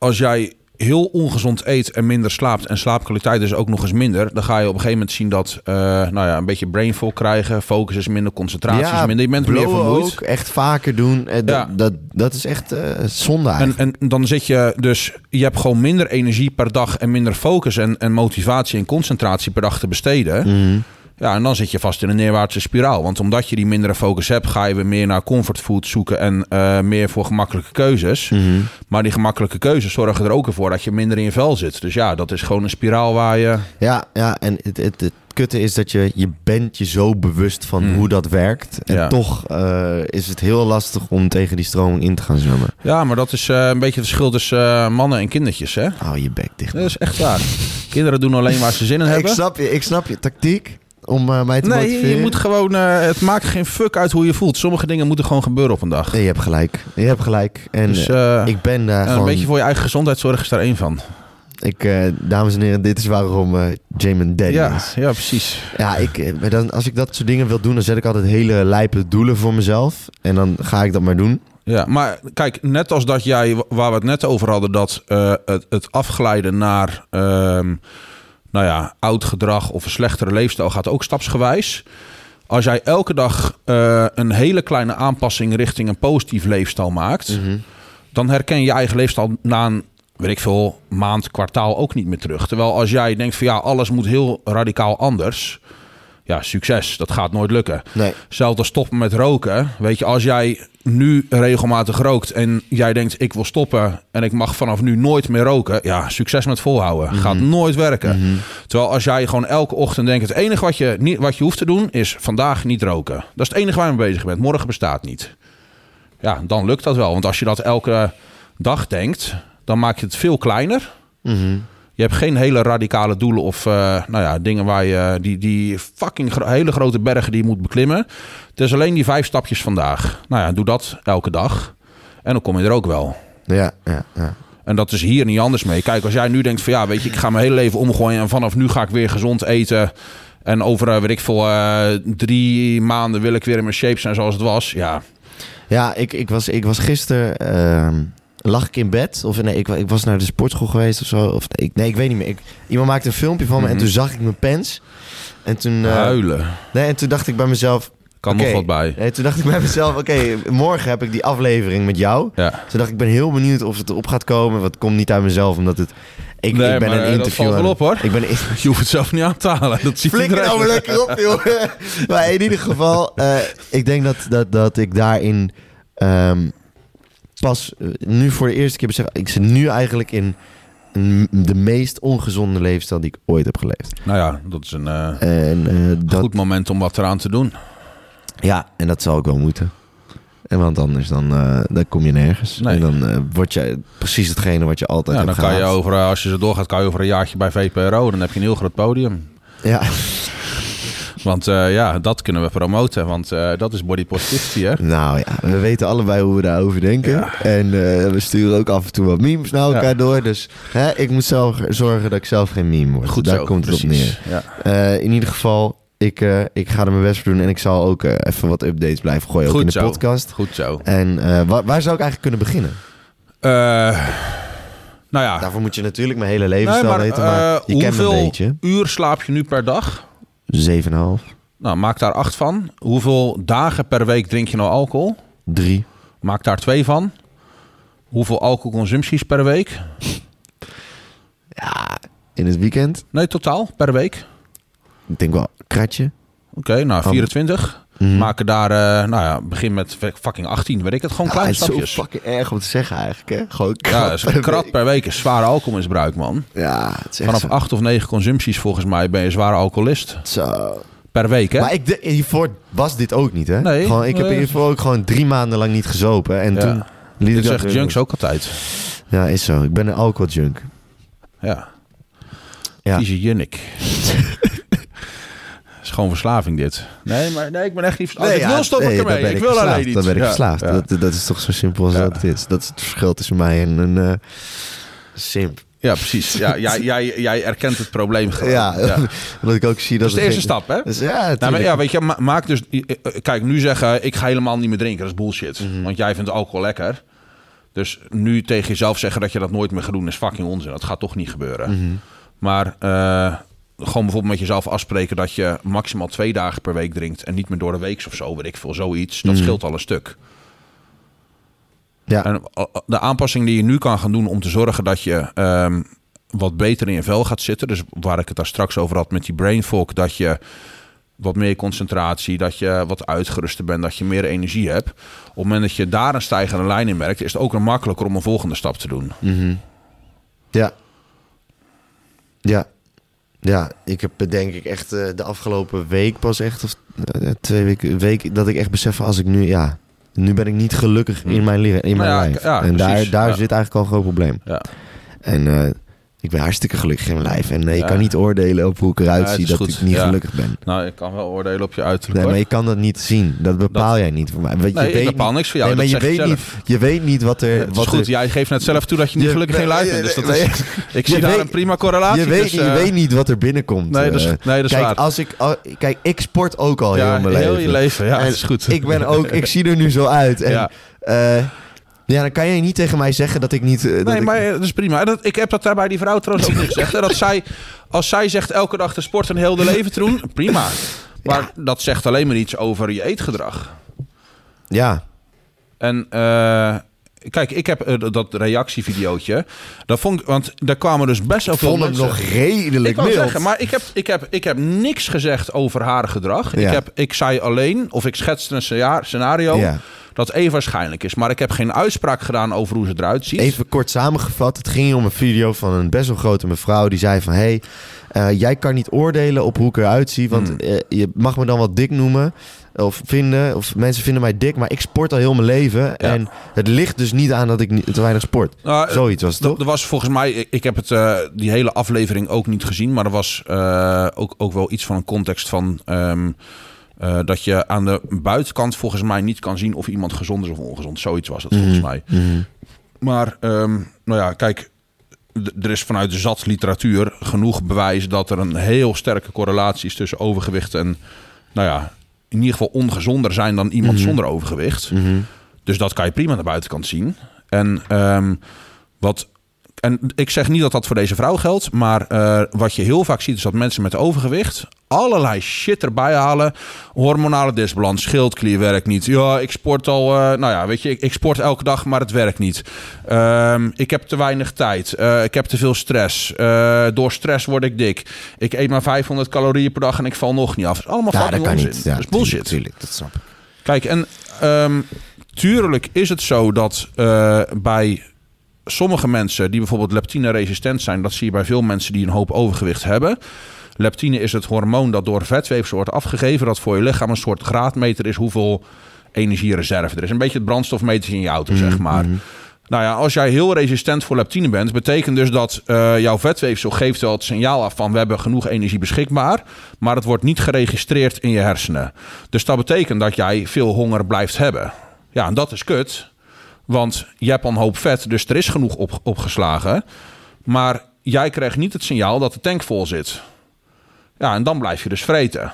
als jij heel ongezond eet en minder slaapt... en slaapkwaliteit is ook nog eens minder... dan ga je op een gegeven moment zien dat... eh, nou ja, een beetje brain fog krijgen. Focus is minder, concentratie is minder. Je bent meer vermoeid. ook echt vaker doen. Eh, dat, Ja. dat, dat is echt eh, zonde En, en dan zit je dus... Je hebt gewoon minder energie per dag... en minder focus en, en motivatie en concentratie per dag te besteden... Mhm. Ja, en dan zit je vast in een neerwaartse spiraal. Want omdat je die mindere focus hebt, ga je weer meer naar comfortfood zoeken en eh, meer voor gemakkelijke keuzes. Mhm. Maar die gemakkelijke keuzes zorgen er ook voor dat je minder in je vel zit. Dus ja, dat is gewoon een spiraal waar je. Ja, ja, en het, het, het kutte is dat je, je bent je zo bewust van Mm. hoe dat werkt. En Ja. toch eh, is het heel lastig om tegen die stroming in te gaan zwemmen. Ja, maar dat is eh, een beetje het verschil tussen mannen en kindertjes, hè? Hou je bek dicht. Dat is echt waar. Kinderen doen alleen waar ze zin in Ik hebben. snap je, ik snap je tactiek om eh, mij te Nee, motiveren. je moet gewoon. eh, het maakt geen fuck uit hoe je voelt. Sommige dingen moeten gewoon gebeuren op een dag. Nee, je hebt gelijk. Je hebt gelijk. En Dus eh, ik ben daar gewoon... een beetje voor je eigen gezondheidszorg is daar één van. ik, dames en heren, dit is waarom eh Jamin Daddy Ja, is. ja, precies. Ja, ik, dan, als ik dat soort dingen wil doen, dan zet ik altijd hele lijpe doelen voor mezelf. En dan ga ik dat maar doen. Ja, maar kijk, net als dat jij, waar we het net over hadden, dat het, het afglijden naar ehm, nou ja, oud gedrag of een slechtere leefstijl gaat ook stapsgewijs. Als jij elke dag eh, een hele kleine aanpassing richting een positief leefstijl maakt, dan herken je je eigen leefstijl na een, weet ik veel, maand, kwartaal ook niet meer terug. Terwijl als jij denkt van ja, alles moet heel radicaal anders. Ja, succes. Dat gaat nooit lukken. Nee. Zelfs als stoppen met roken. Weet je, als jij nu regelmatig rookt en jij denkt ik wil stoppen en ik mag vanaf nu nooit meer roken. Ja, succes met volhouden. Gaat nooit werken. Terwijl als jij gewoon elke ochtend denkt het enige wat je, niet, wat je hoeft te doen is vandaag niet roken. Dat is het enige waar je mee bezig bent. Morgen bestaat niet. Ja, dan lukt dat wel. Want als je dat elke dag denkt, dan maak je het veel kleiner. Mhm. Je hebt geen hele radicale doelen of eh, nou ja, dingen waar je die, die fucking gro- hele grote bergen die je moet beklimmen. Het is alleen die vijf stapjes vandaag. Nou ja, doe dat elke dag. En dan kom je er ook wel. Ja, ja, ja. En dat is hier niet anders mee. Kijk, als jij nu denkt van ja, weet je, ik ga mijn hele leven omgooien en vanaf nu ga ik weer gezond eten. En over, eh, weet ik veel, eh, drie maanden wil ik weer in mijn shape zijn zoals het was. Ja, Ja, ik, ik, was, ik was gisteren... ehm, lag ik in bed? Of nee, ik, ik was naar de sportschool geweest of zo. Of, nee, ik, nee, ik weet niet meer. Ik, iemand maakte een filmpje van me en Mhm. toen zag ik mijn pens. En toen, eh, huilen. nee, en toen dacht ik bij mezelf... Kan nog wat bij. Nee, toen dacht ik bij mezelf, oké, morgen heb ik die aflevering met jou. Ja. Toen dacht ik, ik ben heel benieuwd of het op gaat komen. Het komt niet uit mezelf, omdat het... Ik, Nee, ik ben maar, een eh, dat interview valt wel op, hoor. Ik ben een Je hoeft het zelf niet aan te halen. Dat ziet Flikker nou maar lekker op, joh. maar in ieder geval, eh, ik denk dat, dat, dat ik daarin ehm, pas eh, nu voor de eerste keer besef... Ik zit nu eigenlijk in de meest ongezonde levensstijl die ik ooit heb geleefd. Nou ja, dat is een eh, En eh, dat, goed moment om wat eraan te doen. Ja, en dat zal ik wel moeten. En want anders dan, eh, dan kom je nergens. Nee. En dan word je precies hetgene wat je altijd Ja, hebt dan kan je over, als je zo doorgaat, kan je over een jaartje bij VPRO. Dan heb je een heel groot podium. Ja, Want eh, ja, dat kunnen we promoten. Want eh, dat is body positivity, hè? nou ja, we weten allebei hoe we daarover denken. Ja. En eh, we sturen ook af en toe wat memes naar elkaar Ja. door. Dus hè, ik moet zelf zorgen dat ik zelf geen meme word. Goed Daar zo, komt het op precies. neer. Ja. In ieder geval, ik, ik ga er mijn best voor doen. En ik zal ook even wat updates blijven gooien. ook Goed in de zo. podcast. Goed zo. En waar, waar zou ik eigenlijk kunnen beginnen? Nou ja, Daarvoor moet je natuurlijk mijn hele levensstijl Nee, maar, weten. Maar je kent hoeveel een beetje. uur slaap je nu per dag? 7,5. Nou, maak daar acht van. Hoeveel dagen per week drink je nou alcohol? 3. Maak daar twee van. Hoeveel alcoholconsumpties per week? Ja, in het weekend. Nee, totaal per week. Ik denk wel kratje. Oké, nou Oh. 24. Maak er daar, eh, nou ja, begin met fucking 18, weet ik het. Gewoon Ja, kleine het is zo stapjes. fucking erg om te zeggen eigenlijk, hè? Gewoon Ja, krat per een krat week. per week is zware alcoholmisbruik, man. Ja, het is Vanaf zo. 8 of 9 consumpties volgens mij ben je zware alcoholist. Zo. Per week, hè? Maar ik, de- hiervoor was dit ook niet, hè? Nee, gewoon, ik heb nee. hiervoor ook gewoon drie maanden lang niet gezopen. En Ja. toen liet ik Dat weer junks ook altijd. Ja, is zo. Ik ben een alcoholjunk. Ja. Ja. Vieze junnik. gewoon verslaving dit. Nee, maar nee, ik ben echt niet verslaafd. ik ja, wil stoppen nee, ermee. dan ben Ik wil verslaafd. alleen niet. Dan ben ik Ja, verslaafd. ja. Dat, dat is toch zo simpel als Ja. dat het is. Dat is het verschil tussen mij en een eh, simp. Ja, precies. Ja, jij, jij, jij erkent het probleem gewoon. Ja, ja. omdat ik ook zie dat Dat is de het eerste geen- stap, hè? Dus ja, Nou, maar ja, weet je, ma- maak dus... Kijk, nu zeggen, ik ga helemaal niet meer drinken. Dat is bullshit. Mhm. Want jij vindt alcohol lekker. Dus nu tegen jezelf zeggen dat je dat nooit meer gaat doen... is fucking onzin. Dat gaat toch niet gebeuren. Mhm. Maar eh, gewoon bijvoorbeeld met jezelf afspreken... dat je maximaal twee dagen per week drinkt... en niet meer door de week of zo, weet ik veel, zoiets. Dat Mhm. scheelt al een stuk. Ja. En eh, de aanpassing die je nu kan gaan doen om te zorgen dat je ehm, wat beter in je vel gaat zitten. Dus waar ik het daar straks over had met die brain fog. Dat je wat meer concentratie, dat je wat uitgeruster bent, dat je meer energie hebt. Op het moment dat je daar een stijgende lijn in merkt, is het ook weer makkelijker om een volgende stap te doen. Mhm. Ja. Ja. Ja, ik heb eh, denk ik echt eh, de afgelopen week pas echt, of eh, twee weken, week, dat ik echt besef als ik nu, ja, nu ben ik niet gelukkig in mijn, li- in mijn Nou ja, lijf. ja, en daar, precies. daar Ja. zit eigenlijk al een groot probleem. Ja. En ik ben hartstikke gelukkig in mijn lijf. En nee, ik Ja. kan niet oordelen op hoe ik eruit Ja, zie is dat goed. ik niet Ja. gelukkig ben. Nou, ik kan wel oordelen op je uiterlijk. Nee, hoor. maar je kan dat niet zien. Dat bepaal jij niet voor mij. Want Nee, je ik weet bepaal niet- niks voor jou, Nee, maar je je weet, zelf. niet, je weet niet wat er... het is wat goed, er, jij geeft net zelf toe dat je niet Je- gelukkig in lijf bent. Dus dat is, ik zie Je daar een prima correlatie. Je weet, dus, je eh, weet niet wat er binnenkomt. Nee, dat is- eh. nee, dat is kijk, waar. Als ik, al- kijk, ik sport ook al heel mijn heel leven. je leven. Ja, dat is goed. Ik ben ook, ik zie er nu zo uit. En, Ja. dan kan je niet tegen mij zeggen dat ik niet. eh, Nee, ik- maar eh, dat is prima. Dat, ik heb dat daar bij die vrouw trouwens ook niet gezegd. hè. Dat zij, als zij zegt elke dag de sport een heel de leven te doen, prima. Maar dat zegt alleen maar iets over je eetgedrag. Ja, En eh, kijk, ik heb eh, dat reactievideootje. Dat vond ik, want daar kwamen dus best wel ik veel vond hem mensen. nog redelijk Ik zeggen, maar ik heb, ik, heb, ik heb niks gezegd over haar gedrag. Ja. Ik, heb, ik zei alleen, of ik schetste een scenario- Ja. dat even waarschijnlijk is. Maar ik heb geen uitspraak gedaan over hoe ze eruit ziet. Even kort samengevat, het ging om een video van een best wel grote mevrouw die zei van... hey, eh, jij kan niet oordelen op hoe ik eruit zie, want Hmm. eh, je mag me dan wat dik noemen of vinden, of mensen vinden mij dik, maar ik sport al heel mijn leven en het ligt dus niet aan dat ik niet, te weinig sport. Nou, Zoiets was het toch? Er was volgens mij, ik, heb het, eh, die hele aflevering ook niet gezien, maar er was eh, ook, ook wel iets van een context van ehm, eh, dat je aan de buitenkant volgens mij niet kan zien of iemand gezond is of ongezond. Zoiets was het volgens mij. Mhm. Maar nou ja, kijk, er is vanuit de zat literatuur genoeg bewijs dat er een heel sterke correlatie is tussen overgewicht en, nou ja, in ieder geval ongezonder zijn dan iemand zonder overgewicht. Mhm. Dus dat kan je prima aan de buitenkant zien. En ehm, wat en ik zeg niet dat dat voor deze vrouw geldt, maar eh, wat je heel vaak ziet is dat mensen met overgewicht allerlei shit erbij halen. Hormonale disbalans, schildklier werkt niet. Ja, ik sport al, uh, nou ja, weet je, ik, ik, sport elke dag, maar het werkt niet. Um, ik heb te weinig tijd. Uh, ik heb te veel stress. Door stress word ik dik. Ik eet maar 500 calorieën per dag en ik val nog niet af. Allemaal ja. Niet. Ja, dat is bullshit. Tuurlijk, dat snap ik. Kijk, en um, tuurlijk is het zo dat bij sommige mensen die bijvoorbeeld leptine-resistent zijn, dat zie je bij veel mensen die een hoop overgewicht hebben. Leptine is het hormoon dat door vetweefsel wordt afgegeven, dat voor je lichaam een soort graadmeter is hoeveel energiereserve er is. Een beetje het brandstofmeter in je auto, zeg mhm, maar. Mhm. Nou ja, als jij heel resistent voor leptine bent, betekent dus dat uh, jouw vetweefsel geeft wel het signaal af van we hebben genoeg energie beschikbaar, maar het wordt niet geregistreerd in je hersenen. Dus dat betekent dat jij veel honger blijft hebben. Ja, en dat is kut. Want je hebt al een hoop vet, dus er is genoeg op, opgeslagen. Maar jij krijgt niet het signaal dat de tank vol zit. Ja, en dan blijf je dus vreten.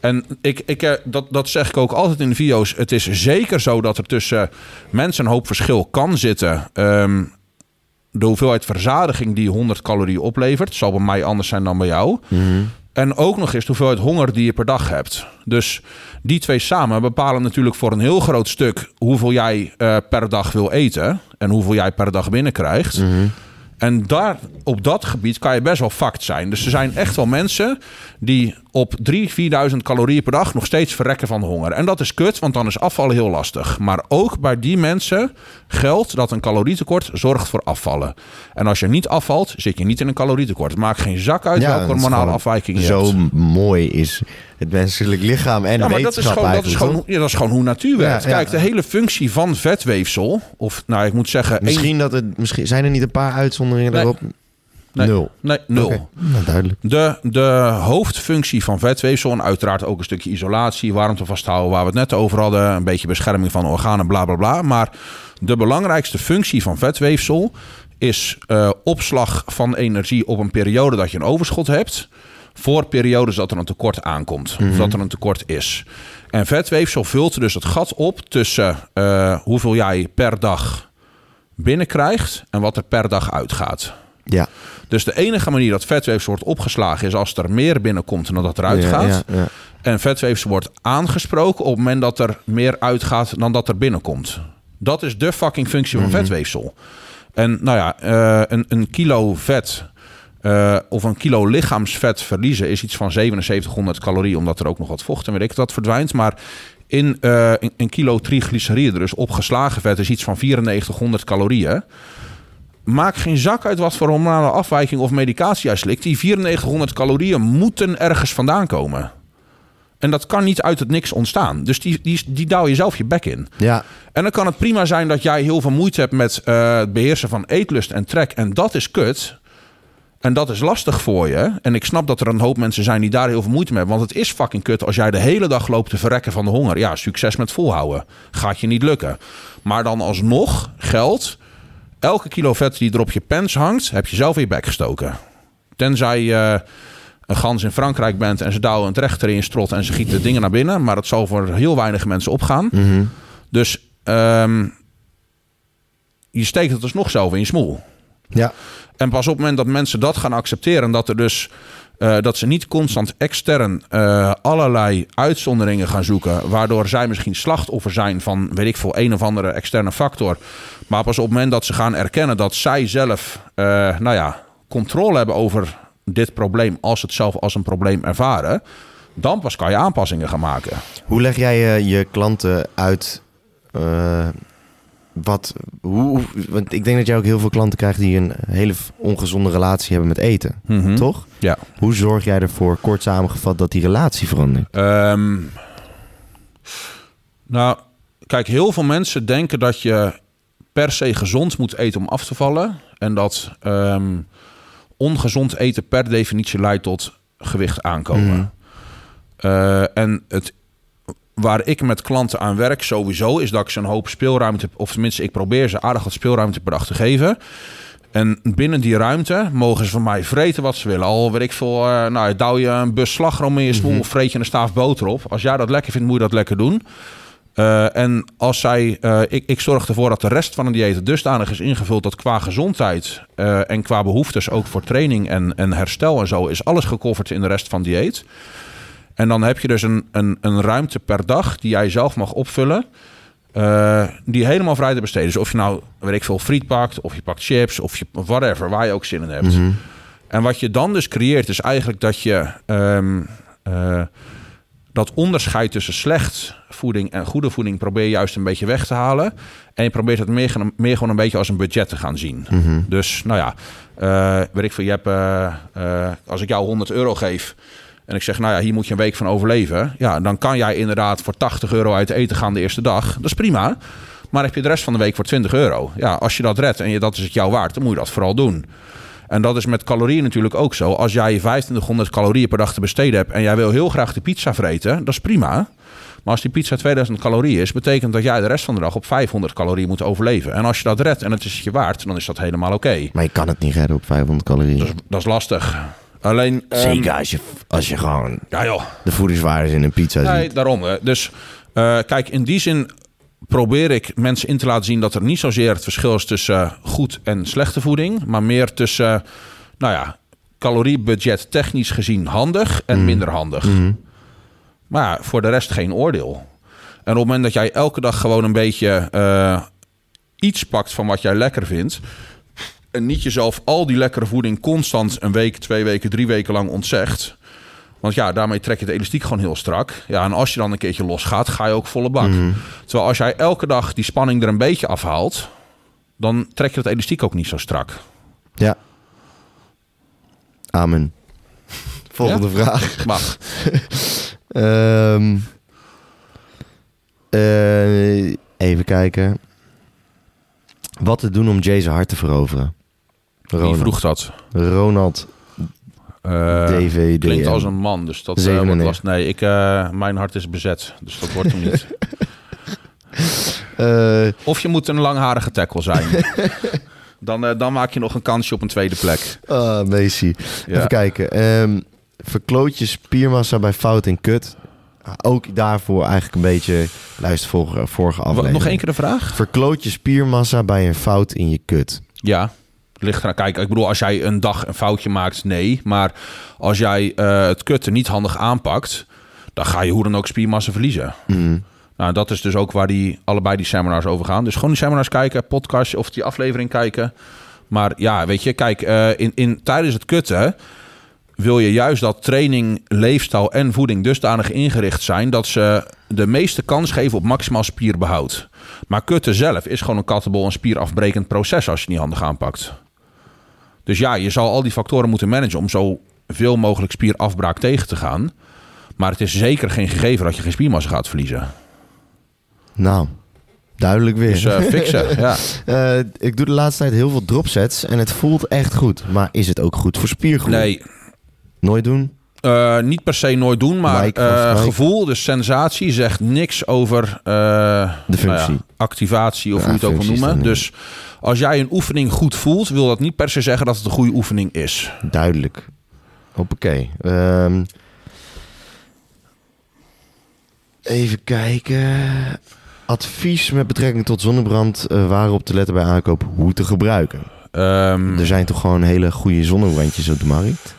En ik, ik, eh, dat, dat zeg ik ook altijd in de video's. Het is zeker zo dat er tussen mensen een hoop verschil kan zitten. Um, de hoeveelheid verzadiging die 100 calorieën oplevert, zal bij mij anders zijn dan bij jou. Mm en ook nog eens de hoeveelheid honger die je per dag hebt. Dus die twee samen bepalen natuurlijk voor een heel groot stuk hoeveel jij uh, per dag wil eten. En hoeveel jij per dag binnenkrijgt. Mm en daar, op dat gebied kan je best wel fact zijn. Dus er zijn echt wel mensen die op 3.000, 4.000 calorieën per dag nog steeds verrekken van de honger. En dat is kut, want dan is afvallen heel lastig. Maar ook bij die mensen geldt dat een calorietekort zorgt voor afvallen. En als je niet afvalt, zit je niet in een calorietekort. Het maakt geen zak uit welke hormonale afwijking je zo hebt. Zo mooi is het menselijk lichaam en ja, maar dat is gewoon, dat is gewoon, ja, dat is gewoon hoe natuur werkt. Kijk, de hele functie van vetweefsel, of nou, ik moet zeggen... Misschien, dat het, misschien zijn er niet een paar uitzonderingen nee. daarop. Nee, nul. Nee, nul. Nou, duidelijk. De, de hoofdfunctie van vetweefsel en uiteraard ook een stukje isolatie, warmte vasthouden, waar we het net over hadden, een beetje bescherming van organen, bla bla bla. Maar de belangrijkste functie van vetweefsel is uh, opslag van energie op een periode dat je een overschot hebt voor periodes dat er een tekort aankomt. Of mhm. dat er een tekort is. En vetweefsel vult dus het gat op tussen uh, hoeveel jij per dag binnenkrijgt en wat er per dag uitgaat. Ja. Dus de enige manier dat vetweefsel wordt opgeslagen is als er meer binnenkomt dan dat eruit gaat. Ja, ja. En vetweefsel wordt aangesproken op het moment dat er meer uitgaat dan dat er binnenkomt. Dat is de fucking functie van mhm. vetweefsel. En nou ja, uh, een, een kilo vet uh, of een kilo lichaamsvet verliezen is iets van 7700 calorieën, omdat er ook nog wat vocht en weet ik dat verdwijnt. Maar in uh, een, kilo triglyceride, dus opgeslagen vet, is iets van 9400 calorieën. Maak geen zak uit wat voor hormonale afwijking of medicatie jij slikt. Die 9400 calorieën moeten ergens vandaan komen. En dat kan niet uit het niks ontstaan. Dus die, die, die douw je zelf je bek in. Ja. En dan kan het prima zijn dat jij heel veel moeite hebt met uh, het beheersen van eetlust en trek. En dat is kut. En dat is lastig voor je. En ik snap dat er een hoop mensen zijn die daar heel veel moeite mee hebben. Want het is fucking kut als jij de hele dag loopt te verrekken van de honger. Ja, succes met volhouden. Gaat je niet lukken. Maar dan alsnog geldt... elke kilo vet die er op je pens hangt... heb je zelf in je bek gestoken. Tenzij je een gans in Frankrijk bent... en ze douwen een trechter in je strot en ze gieten dingen naar binnen. Maar dat zal voor heel weinig mensen opgaan. Mhm. Dus um, je steekt het dus nog zelf in je smoel. Ja. En pas op het moment dat mensen dat gaan accepteren, dat er dus uh, dat ze niet constant extern uh, allerlei uitzonderingen gaan zoeken, waardoor zij misschien slachtoffer zijn van, weet ik veel, een of andere externe factor. Maar pas op het moment dat ze gaan erkennen dat zij zelf, uh, nou ja, controle hebben over dit probleem, als ze het zelf als een probleem ervaren, dan pas kan je aanpassingen gaan maken. Hoe leg jij je klanten uit wat, hoe, want ik denk dat jij ook heel veel klanten krijgt die een hele ongezonde relatie hebben met eten, mhm. toch? Ja. Hoe zorg jij ervoor, kort samengevat, dat die relatie verandert? Um, nou, kijk, heel veel mensen denken dat je per se gezond moet eten om af te vallen. En dat um, ongezond eten per definitie leidt tot gewicht aankomen. Mm. Uh, en het waar ik met klanten aan werk sowieso... is dat ik ze een hoop speelruimte... of tenminste, ik probeer ze aardig wat speelruimte per dag te geven... En binnen die ruimte mogen ze van mij vreten wat ze willen. Al weet ik veel, uh, nou, douw je een bus slagroom in je smoel... Mm of vreet je een staaf boter op. Als jij dat lekker vindt, moet je dat lekker doen. Eh, en als zij, eh, ik, ik zorg ervoor dat de rest van een dieet dusdanig is ingevuld dat qua gezondheid en qua behoeftes ook voor training en, en herstel en zo is alles gecoverd in de rest van dieet. En dan heb je dus een, een, een ruimte per dag die jij zelf mag opvullen. eh, die helemaal vrij te besteden. Dus of je nou, weet ik veel, friet pakt, of je pakt chips, of je whatever, waar je ook zin in hebt. En wat je dan dus creëert, is eigenlijk dat je ehm, eh, dat onderscheid tussen slecht voeding en goede voeding probeer je juist een beetje weg te halen. En je probeert het meer, meer gewoon een beetje als een budget te gaan zien. Dus nou ja, eh, weet ik veel, je hebt, als ik jou 100 euro geef en ik zeg, nou ja, hier moet je een week van overleven. Ja, dan kan jij inderdaad voor 80 euro uit eten gaan de eerste dag. Dat is prima. Maar heb je de rest van de week voor 20 euro. Ja, als je dat redt en je, dat is het jou waard, dan moet je dat vooral doen. En dat is met calorieën natuurlijk ook zo. Als jij 2500 calorieën per dag te besteden hebt en jij wil heel graag de pizza vreten, dat is prima. Maar als die pizza 2000 calorieën is, betekent dat jij de rest van de dag op 500 calorieën moet overleven. En als je dat redt en het is het je waard, dan is dat helemaal oké. Maar je kan het niet redden op 500 calorieën. Dat, is, dat is lastig. Alleen. ehm, Zeker als je, als je gewoon Ja, joh. de voedingswaardes in een pizza Nee, ziet. daarom. hè. Dus eh, kijk, in die zin probeer ik mensen in te laten zien dat er niet zozeer het verschil is tussen eh, goed en slechte voeding, maar meer tussen, eh, nou ja, caloriebudget technisch gezien handig en minder handig. Maar ja, voor de rest geen oordeel. En op het moment dat jij elke dag gewoon een beetje iets pakt van wat jij lekker vindt. En niet jezelf al die lekkere voeding constant een week, twee weken, drie weken lang ontzegt. Want ja, daarmee trek je de elastiek gewoon heel strak. Ja, en als je dan een keertje losgaat, ga je ook volle bak. Terwijl als jij elke dag die spanning er een beetje afhaalt, dan trek je dat elastiek ook niet zo strak. Ja. Amen. Volgende vraag. Mag. Ehm, eh, even kijken. Wat te doen om Jay's hart te veroveren? Wie Ronald, vroeg dat? Ronald Eh, DVD. Klinkt als een man, dus dat eh, wordt 97. lastig. Nee, ik, eh, mijn hart is bezet, dus dat wordt hem niet. Of je moet een langharige tackle zijn. dan, dan maak je nog een kansje op een tweede plek. ah. Ja. Even kijken. Ehm, verkloot je spiermassa bij fout en kut? Ook daarvoor eigenlijk een beetje... Luister vorige, vorige aflevering. nog één keer de vraag? Verkloot je spiermassa bij een fout in je kut? Ja, ligt eraan. Kijk, ik bedoel, als jij een dag een foutje maakt, nee. Maar als jij eh, het kutten niet handig aanpakt, dan ga je hoe dan ook spiermassa verliezen. Mhm. Nou, dat is dus ook waar die, allebei die seminars over gaan. Dus gewoon die seminars kijken, podcast of die aflevering kijken. Maar ja, weet je, kijk, eh, in, in, tijdens het kutten wil je juist dat training, leefstijl en voeding dusdanig ingericht zijn... dat ze de meeste kans geven op maximaal spierbehoud. Maar kutten zelf is gewoon een kattenbol, een spierafbrekend proces als je het niet handig aanpakt. Dus ja, je zal al die factoren moeten managen om zo veel mogelijk spierafbraak tegen te gaan. Maar het is zeker geen gegeven dat je geen spiermassa gaat verliezen. Nou, duidelijk weer. Dus eh, fixen, ja. Eh, ik doe de laatste tijd heel veel dropsets en het voelt echt goed. Maar is het ook goed voor spiergroei? Nee, Nooit doen? eh, niet per se nooit doen, maar gevoel, dus sensatie, zegt niks over De functie. nou ja, activatie of Ja, hoe je het ook wil noemen. Dus als jij een oefening goed voelt, wil dat niet per se zeggen dat het een goede oefening is. Duidelijk. Hoppakee. Ehm even kijken. Advies met betrekking tot zonnebrand. eh, waarop te letten bij aankoop. Hoe te gebruiken. Ehm, Er zijn toch gewoon hele goede zonnebrandjes op de markt?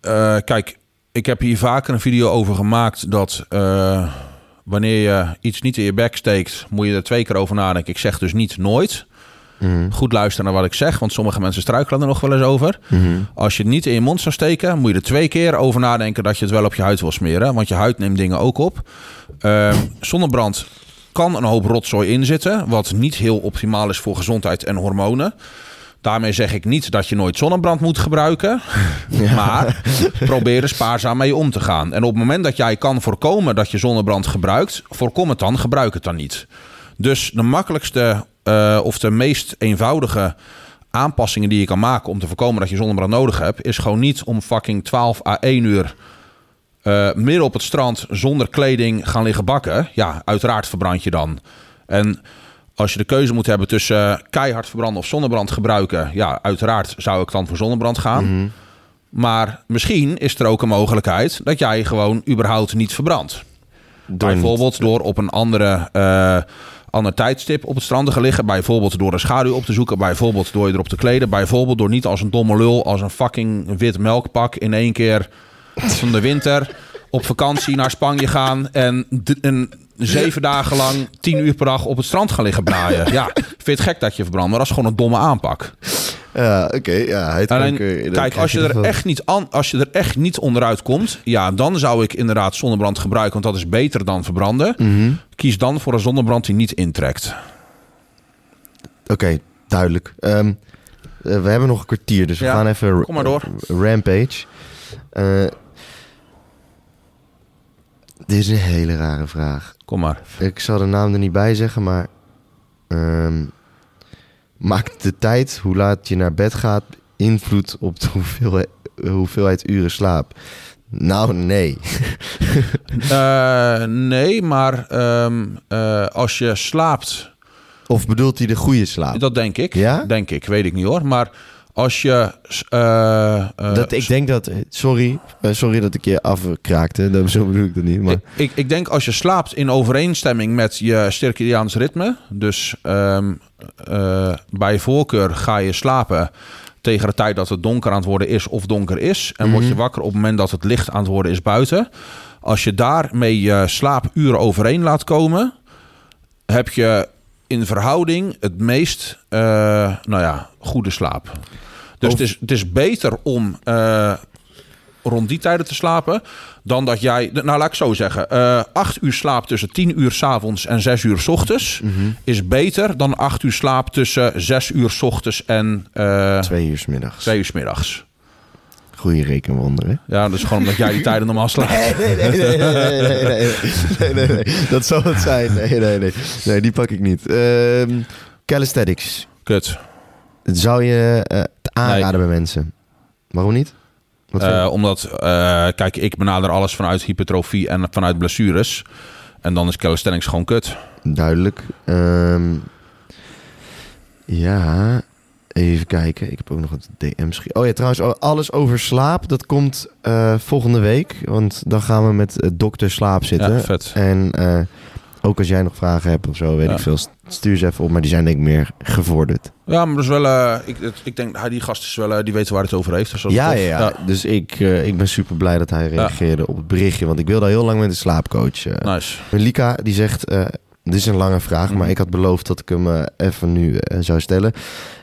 Eh, kijk, ik heb hier vaker een video over gemaakt dat eh, wanneer je iets niet in je bek steekt, moet je er twee keer over nadenken. Ik zeg dus niet nooit. Mhm. Goed luisteren naar wat ik zeg, want sommige mensen struikelen er nog wel eens over. Mhm. Als je het niet in je mond zou steken, moet je er twee keer over nadenken dat je het wel op je huid wil smeren. Want je huid neemt dingen ook op. Ehm, zonnebrand kan een hoop rotzooi inzitten, wat niet heel optimaal is voor gezondheid en hormonen. Daarmee zeg ik niet dat je nooit zonnebrand moet gebruiken. Maar probeer er spaarzaam mee om te gaan. En op het moment dat jij kan voorkomen dat je zonnebrand gebruikt, voorkom het dan, gebruik het dan niet. Dus de makkelijkste eh, of de meest eenvoudige aanpassingen die je kan maken om te voorkomen dat je zonnebrand nodig hebt, is gewoon niet om fucking 12 à 1 uur eh, midden op het strand zonder kleding gaan liggen bakken. Ja, uiteraard verbrand je dan. En als je de keuze moet hebben tussen keihard verbranden of zonnebrand gebruiken, ja, uiteraard zou ik dan voor zonnebrand gaan. Maar misschien is er ook een mogelijkheid dat jij gewoon überhaupt niet verbrandt. Door Bijvoorbeeld door op een andere, eh, ander tijdstip op het strand te gaan liggen. Bijvoorbeeld door een schaduw op te zoeken. Bijvoorbeeld door je erop te kleden. Bijvoorbeeld door niet als een domme lul, als een fucking wit melkpak in één keer van de winter op vakantie naar Spanje gaan en, d- en zeven dagen lang tien uur per dag op het strand gaan liggen braaien. Ja, vind je het gek dat je verbrandt, maar dat is gewoon een domme aanpak. Ja, oké. ja, het Alleen, dan kijk, als je, er echt niet aan, als je er echt niet onderuit komt, ja, dan zou ik inderdaad zonnebrand gebruiken, want dat is beter dan verbranden. Mhm. Kies dan voor een zonnebrand die niet intrekt. Oké, duidelijk. Ehm, eh, we hebben nog een kwartier, dus we Ja, gaan even... kom maar door. Rampage. Eh, dit is een hele rare vraag. Kom maar. Ik zal de naam er niet bij zeggen, maar... ehm, maakt de tijd, hoe laat je naar bed gaat, invloed op de hoeveelheid, hoeveelheid uren slaap? Nou, nee. Eh, nee, maar ehm, eh, als je slaapt, Of bedoelt hij de goede slaap? dat denk ik. Ja? Denk ik, weet ik niet hoor. Maar als je. eh, eh, dat, ik denk dat... Sorry, eh, sorry dat ik je afkraakte. Dat, zo bedoel ik dat niet. Maar Ik, ik, ik denk als je slaapt in overeenstemming met je circadiaans ritme. Dus ehm, eh, bij voorkeur ga je slapen tegen de tijd dat het donker aan het worden is of donker is. En word je wakker op het moment dat het licht aan het worden is buiten. Als je daarmee je slaapuren overeen laat komen, heb je in verhouding het meest eh, nou ja, goede slaap. Dus het is, het is beter om uh, rond die tijden te slapen. Dan dat jij, nou laat ik zo zeggen, uh, acht uur slaap tussen 10 uur s avonds en 6 uur s ochtends mm -hmm. is beter dan acht uur slaap tussen 6 uur s ochtends en uh, twee uur s middags. Twee uur s middags. Goeie rekenwonderen. Ja, dat is gewoon omdat jij die tijden normaal slaapt. Nee, nee, nee, nee, nee, nee, Dat zal het zijn. Nee, nee, nee. Nee, die pak ik niet. calisthenics. Kut. Zou je aanraden bij mensen? Waarom niet? Wat? Eh, omdat, eh, kijk, ik benader alles vanuit hypertrofie en vanuit blessures. En dan is calisthenics gewoon kut. Duidelijk. Ehm, ja, even kijken. Ik heb ook nog een DM geschreven. Oh ja, trouwens, alles over slaap. Dat komt eh, volgende week. Want dan gaan we met dokter slaap zitten. Ja, vet. En ook als jij nog vragen hebt of zo, weet Ja. ik veel, st- stuur ze even op. Maar die zijn denk ik meer gevorderd. Ja, maar dat is wel, eh, ik, ik denk, hij, die gast is wel, eh, die weet waar het over heeft. Dus Ja, ja, ja, Dus ik, eh, ik ben super blij dat hij reageerde op het berichtje. Want ik wilde al heel lang met een slaapcoach. Nice. Lika, die zegt... dit is een lange vraag, Mhm. maar ik had beloofd dat ik hem even nu zou stellen.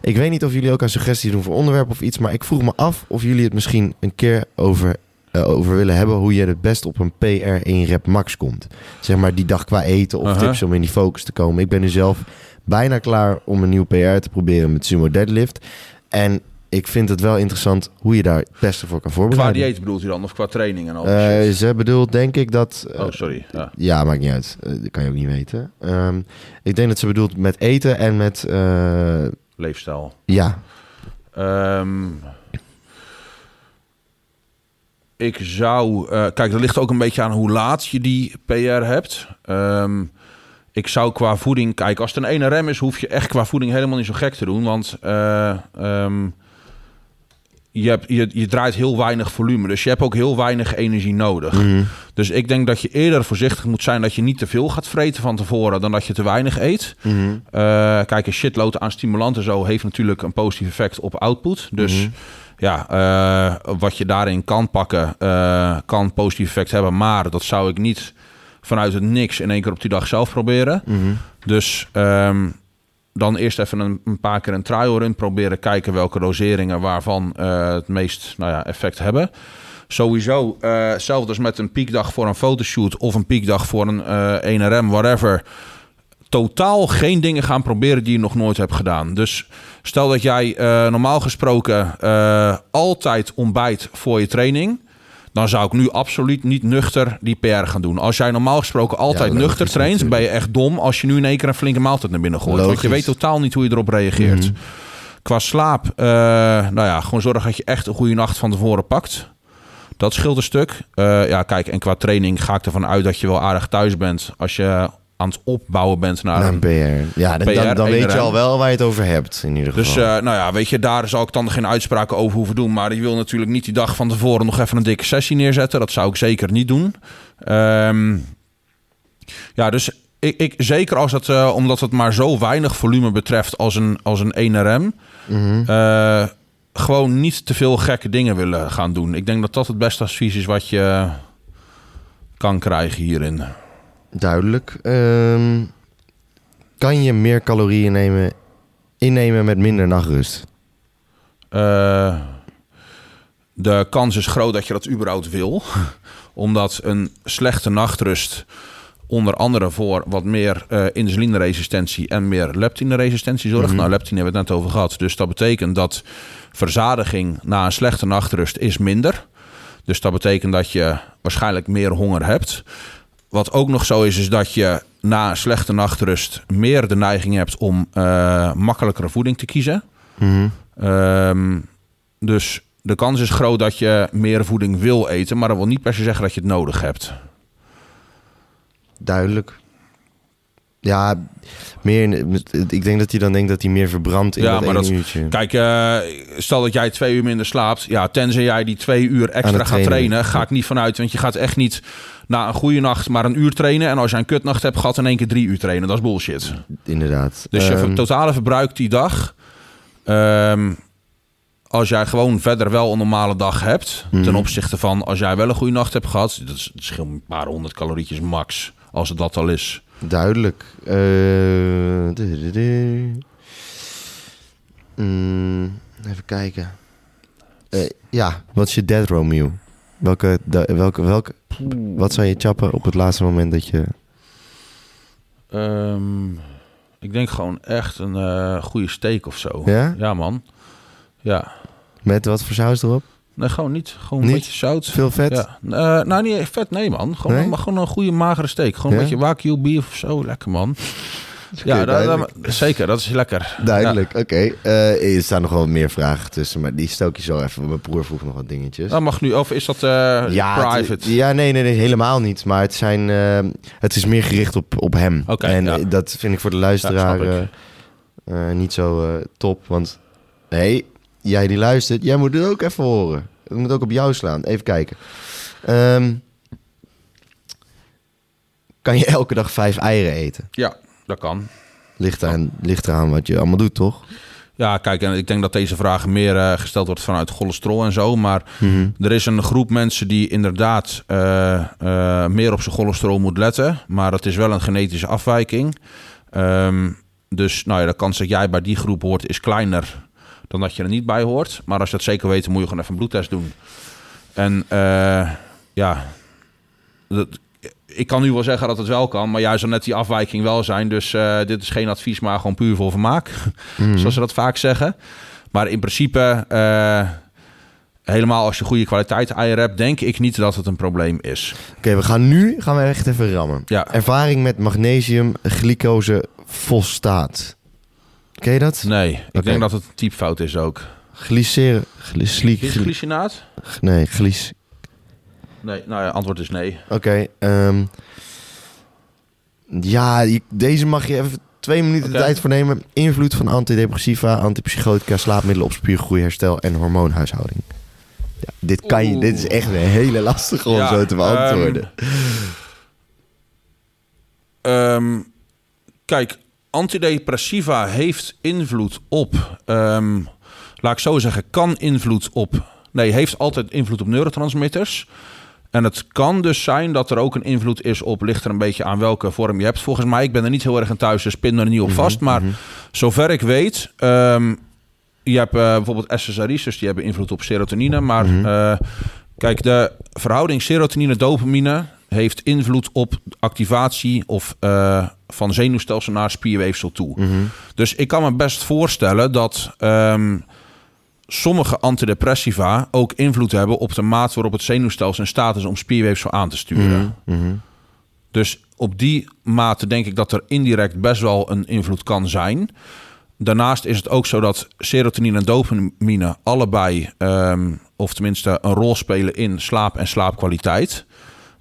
Ik weet niet of jullie ook aan suggesties doen voor onderwerp of iets, maar ik vroeg me af of jullie het misschien een keer over, eh, over willen hebben hoe je het best op een PR1 rep max komt. Zeg maar die dag qua eten of tips om in die focus te komen. Ik ben nu zelf bijna klaar om een nieuw PR te proberen met sumo deadlift. En ik vind het wel interessant hoe je daar het beste voor kan Qua voorbereiden. dieet bedoelt hij dan? Of qua training en al? Eh, ze bedoelt denk ik dat... eh, oh, sorry. Ja. ja, maakt niet uit. Dat kan je ook niet weten. Ehm, ik denk dat ze bedoelt met eten en met... Leefstijl. ja, Ehm, ik zou... eh, kijk, dat ligt ook een beetje aan hoe laat je die PR hebt. Ehm, ik zou qua voeding... Kijk, als het een ene rem is, hoef je echt qua voeding helemaal niet zo gek te doen. Want eh, ehm, je, hebt, je, je draait heel weinig volume. Dus je hebt ook heel weinig energie nodig. Mhm. Dus ik denk dat je eerder voorzichtig moet zijn... dat je niet te veel gaat vreten van tevoren... dan dat je te weinig eet. Mhm. Eh, kijk, een shitload aan stimulanten zo heeft natuurlijk een positief effect op output. Dus Mhm. Ja, eh, wat je daarin kan pakken, eh, kan positief effect hebben. Maar dat zou ik niet vanuit het niks in één keer op die dag zelf proberen. Mhm. Dus ehm, dan eerst even een, een paar keer een trial run proberen. Kijken welke doseringen waarvan eh, het meest nou ja, effect hebben. Sowieso, hetzelfde als met een piekdag voor een fotoshoot of een piekdag voor een eh 1RM, whatever. Totaal geen dingen gaan proberen die je nog nooit hebt gedaan. Dus stel dat jij eh, normaal gesproken eh, altijd ontbijt voor je training. Dan zou ik nu absoluut niet nuchter die PR gaan doen. Als jij normaal gesproken altijd nuchter traint, natuurlijk. ben je echt dom als je nu in één keer een flinke maaltijd naar binnen gooit. Want je weet totaal niet hoe je erop reageert. Mhm. Qua slaap, eh, nou ja, gewoon zorg dat je echt een goede nacht van tevoren pakt. Dat scheelt een stuk. Ja, kijk, en qua training ga ik ervan uit dat je wel aardig thuis bent. Als je aan het opbouwen bent naar naar een PR. Ja, dan, PR, dan, dan weet je al wel waar je het over hebt, in ieder dus geval. eh, nou ja, weet je, daar zal ik dan geen uitspraken over hoeven doen. Maar je wil natuurlijk niet die dag van tevoren nog even een dikke sessie neerzetten. Dat zou ik zeker niet doen. Ehm, Ja, dus ik, ik, zeker als het, eh, omdat het maar zo weinig volume betreft als een, als een 1RM. Mhm. eh, gewoon niet te veel gekke dingen willen gaan doen. Ik denk dat dat het beste advies is wat je kan krijgen hierin. Duidelijk. Ehm, kan je meer calorieën nemen, innemen met minder nachtrust? Eh, de kans is groot dat je dat überhaupt wil. Omdat een slechte nachtrust onder andere voor wat meer eh insulineresistentie en meer leptineresistentie zorgt. Mhm. Nou, leptine hebben we het net over gehad. Dus dat betekent dat verzadiging na een slechte nachtrust is minder. Dus dat betekent dat je waarschijnlijk meer honger hebt. Wat ook nog zo is, is dat je na een slechte nachtrust meer de neiging hebt om eh, makkelijkere voeding te kiezen. Mhm. Ehm, dus de kans is groot dat je meer voeding wil eten, maar dat wil niet per se zeggen dat je het nodig hebt. Duidelijk. Ja, meer, ik denk dat hij dan denkt dat hij meer verbrandt in Ja, dat maar dat- uurtje. Kijk, eh, stel dat jij twee uur minder slaapt. Ja, tenzij jij die twee uur extra gaat trainen. trainen, ga ik niet vanuit. Want je gaat echt niet na een goede nacht maar een uur trainen. En als je een kutnacht hebt gehad, in één keer drie uur trainen. Dat is bullshit. Inderdaad. Dus je Ehm, totale verbruik die dag. ehm, als jij gewoon verder wel een normale dag hebt. Mhm. Ten opzichte van als jij wel een goede nacht hebt gehad. Dat is scheelt een paar honderd calorietjes max. Als het dat al is. Duidelijk. Eh, du- du- du. Mm, even kijken. Eh, ja, wat is je dead row meal? Welke, welke, welke, wat zou je chappen op het laatste moment dat je... Ehm, ik denk gewoon echt een eh, goede steak of zo. Ja? Ja, man. Ja. Met wat voor saus erop? Nee, gewoon niet. Gewoon een Niet? beetje zout. Veel vet? Ja. Eh, nou, niet vet, nee, man. Gewoon, Nee? maar gewoon een goede magere steak. Gewoon een beetje wagyu beef of zo. Lekker, man. Ja, dat- dat- zeker. Dat is lekker. Duidelijk, oké. Eh, er staan nog wel meer vragen tussen, maar die stel ik je zo even. Mijn broer vroeg nog wat dingetjes. Dat mag nu. Of is dat eh, ja, private? het- ja, nee, nee, nee, helemaal niet. Maar het, zijn, het is meer gericht op, op hem. En ja. dat vind ik voor de luisteraar niet zo top. Want hey, jij die luistert, jij moet het ook even horen. Het moet ook op jou slaan. Even kijken. Ehm, kan je elke dag vijf eieren eten? Ja, dat kan. Ligt, aan, ligt eraan wat je allemaal doet, toch? Ja, kijk, en ik denk dat deze vraag meer eh, gesteld wordt vanuit cholesterol en zo. Maar Mhm. er is een groep mensen die inderdaad eh, eh, meer op zijn cholesterol moet letten. Maar dat is wel een genetische afwijking. Ehm, dus nou ja, de kans dat jij bij die groep hoort is kleiner dan dat je er niet bij hoort. Maar als je dat zeker weet, dan moet je gewoon even een bloedtest doen. En eh, ja, dat, ik kan nu wel zeggen dat het wel kan, maar jij zal net die afwijking wel zijn. Dus eh, dit is geen advies, maar gewoon puur voor vermaak. Mhm. Zoals ze dat vaak zeggen. Maar in principe, eh, helemaal als je goede kwaliteit eieren hebt, denk ik niet dat het een probleem is. Oké, we gaan nu gaan we echt even rammen. Ja. Ervaring met magnesium, glycose, fosfaat. Ken je dat? Nee, ik denk dat het een typfout is ook. Glyceren... Het glycinaat? nee, glys... Nee, nou ja, antwoord is nee. Oké, ehm, ja, deze mag je even twee minuten de tijd voor nemen. Invloed van antidepressiva, antipsychotica, slaapmiddelen op spiergroei, herstel en hormoonhuishouding. Ja, dit kan je, dit is echt een hele lastige om Ja, zo te beantwoorden. Ehm, kijk, antidepressiva heeft invloed op, ehm, laat ik zo zeggen, kan invloed op, nee, heeft altijd invloed op neurotransmitters. En het kan dus zijn dat er ook een invloed is op, ligt er een beetje aan welke vorm je hebt. Volgens mij, ik ben er niet heel erg in thuis, dus pin er niet op vast. Maar zover ik weet, ehm, je hebt eh, bijvoorbeeld SSRI's, dus die hebben invloed op serotonine. Maar Mhm. eh, kijk, de verhouding serotonine-dopamine heeft invloed op activatie of eh, van zenuwstelsel naar spierweefsel toe. Mhm. Dus ik kan me best voorstellen dat ehm, sommige antidepressiva ook invloed hebben op de maat waarop het zenuwstelsel in staat is om spierweefsel aan te sturen. Mhm. Mhm. Dus op die mate denk ik dat er indirect best wel een invloed kan zijn. Daarnaast is het ook zo dat serotonine en dopamine allebei, ehm, of tenminste een rol spelen in slaap en slaapkwaliteit.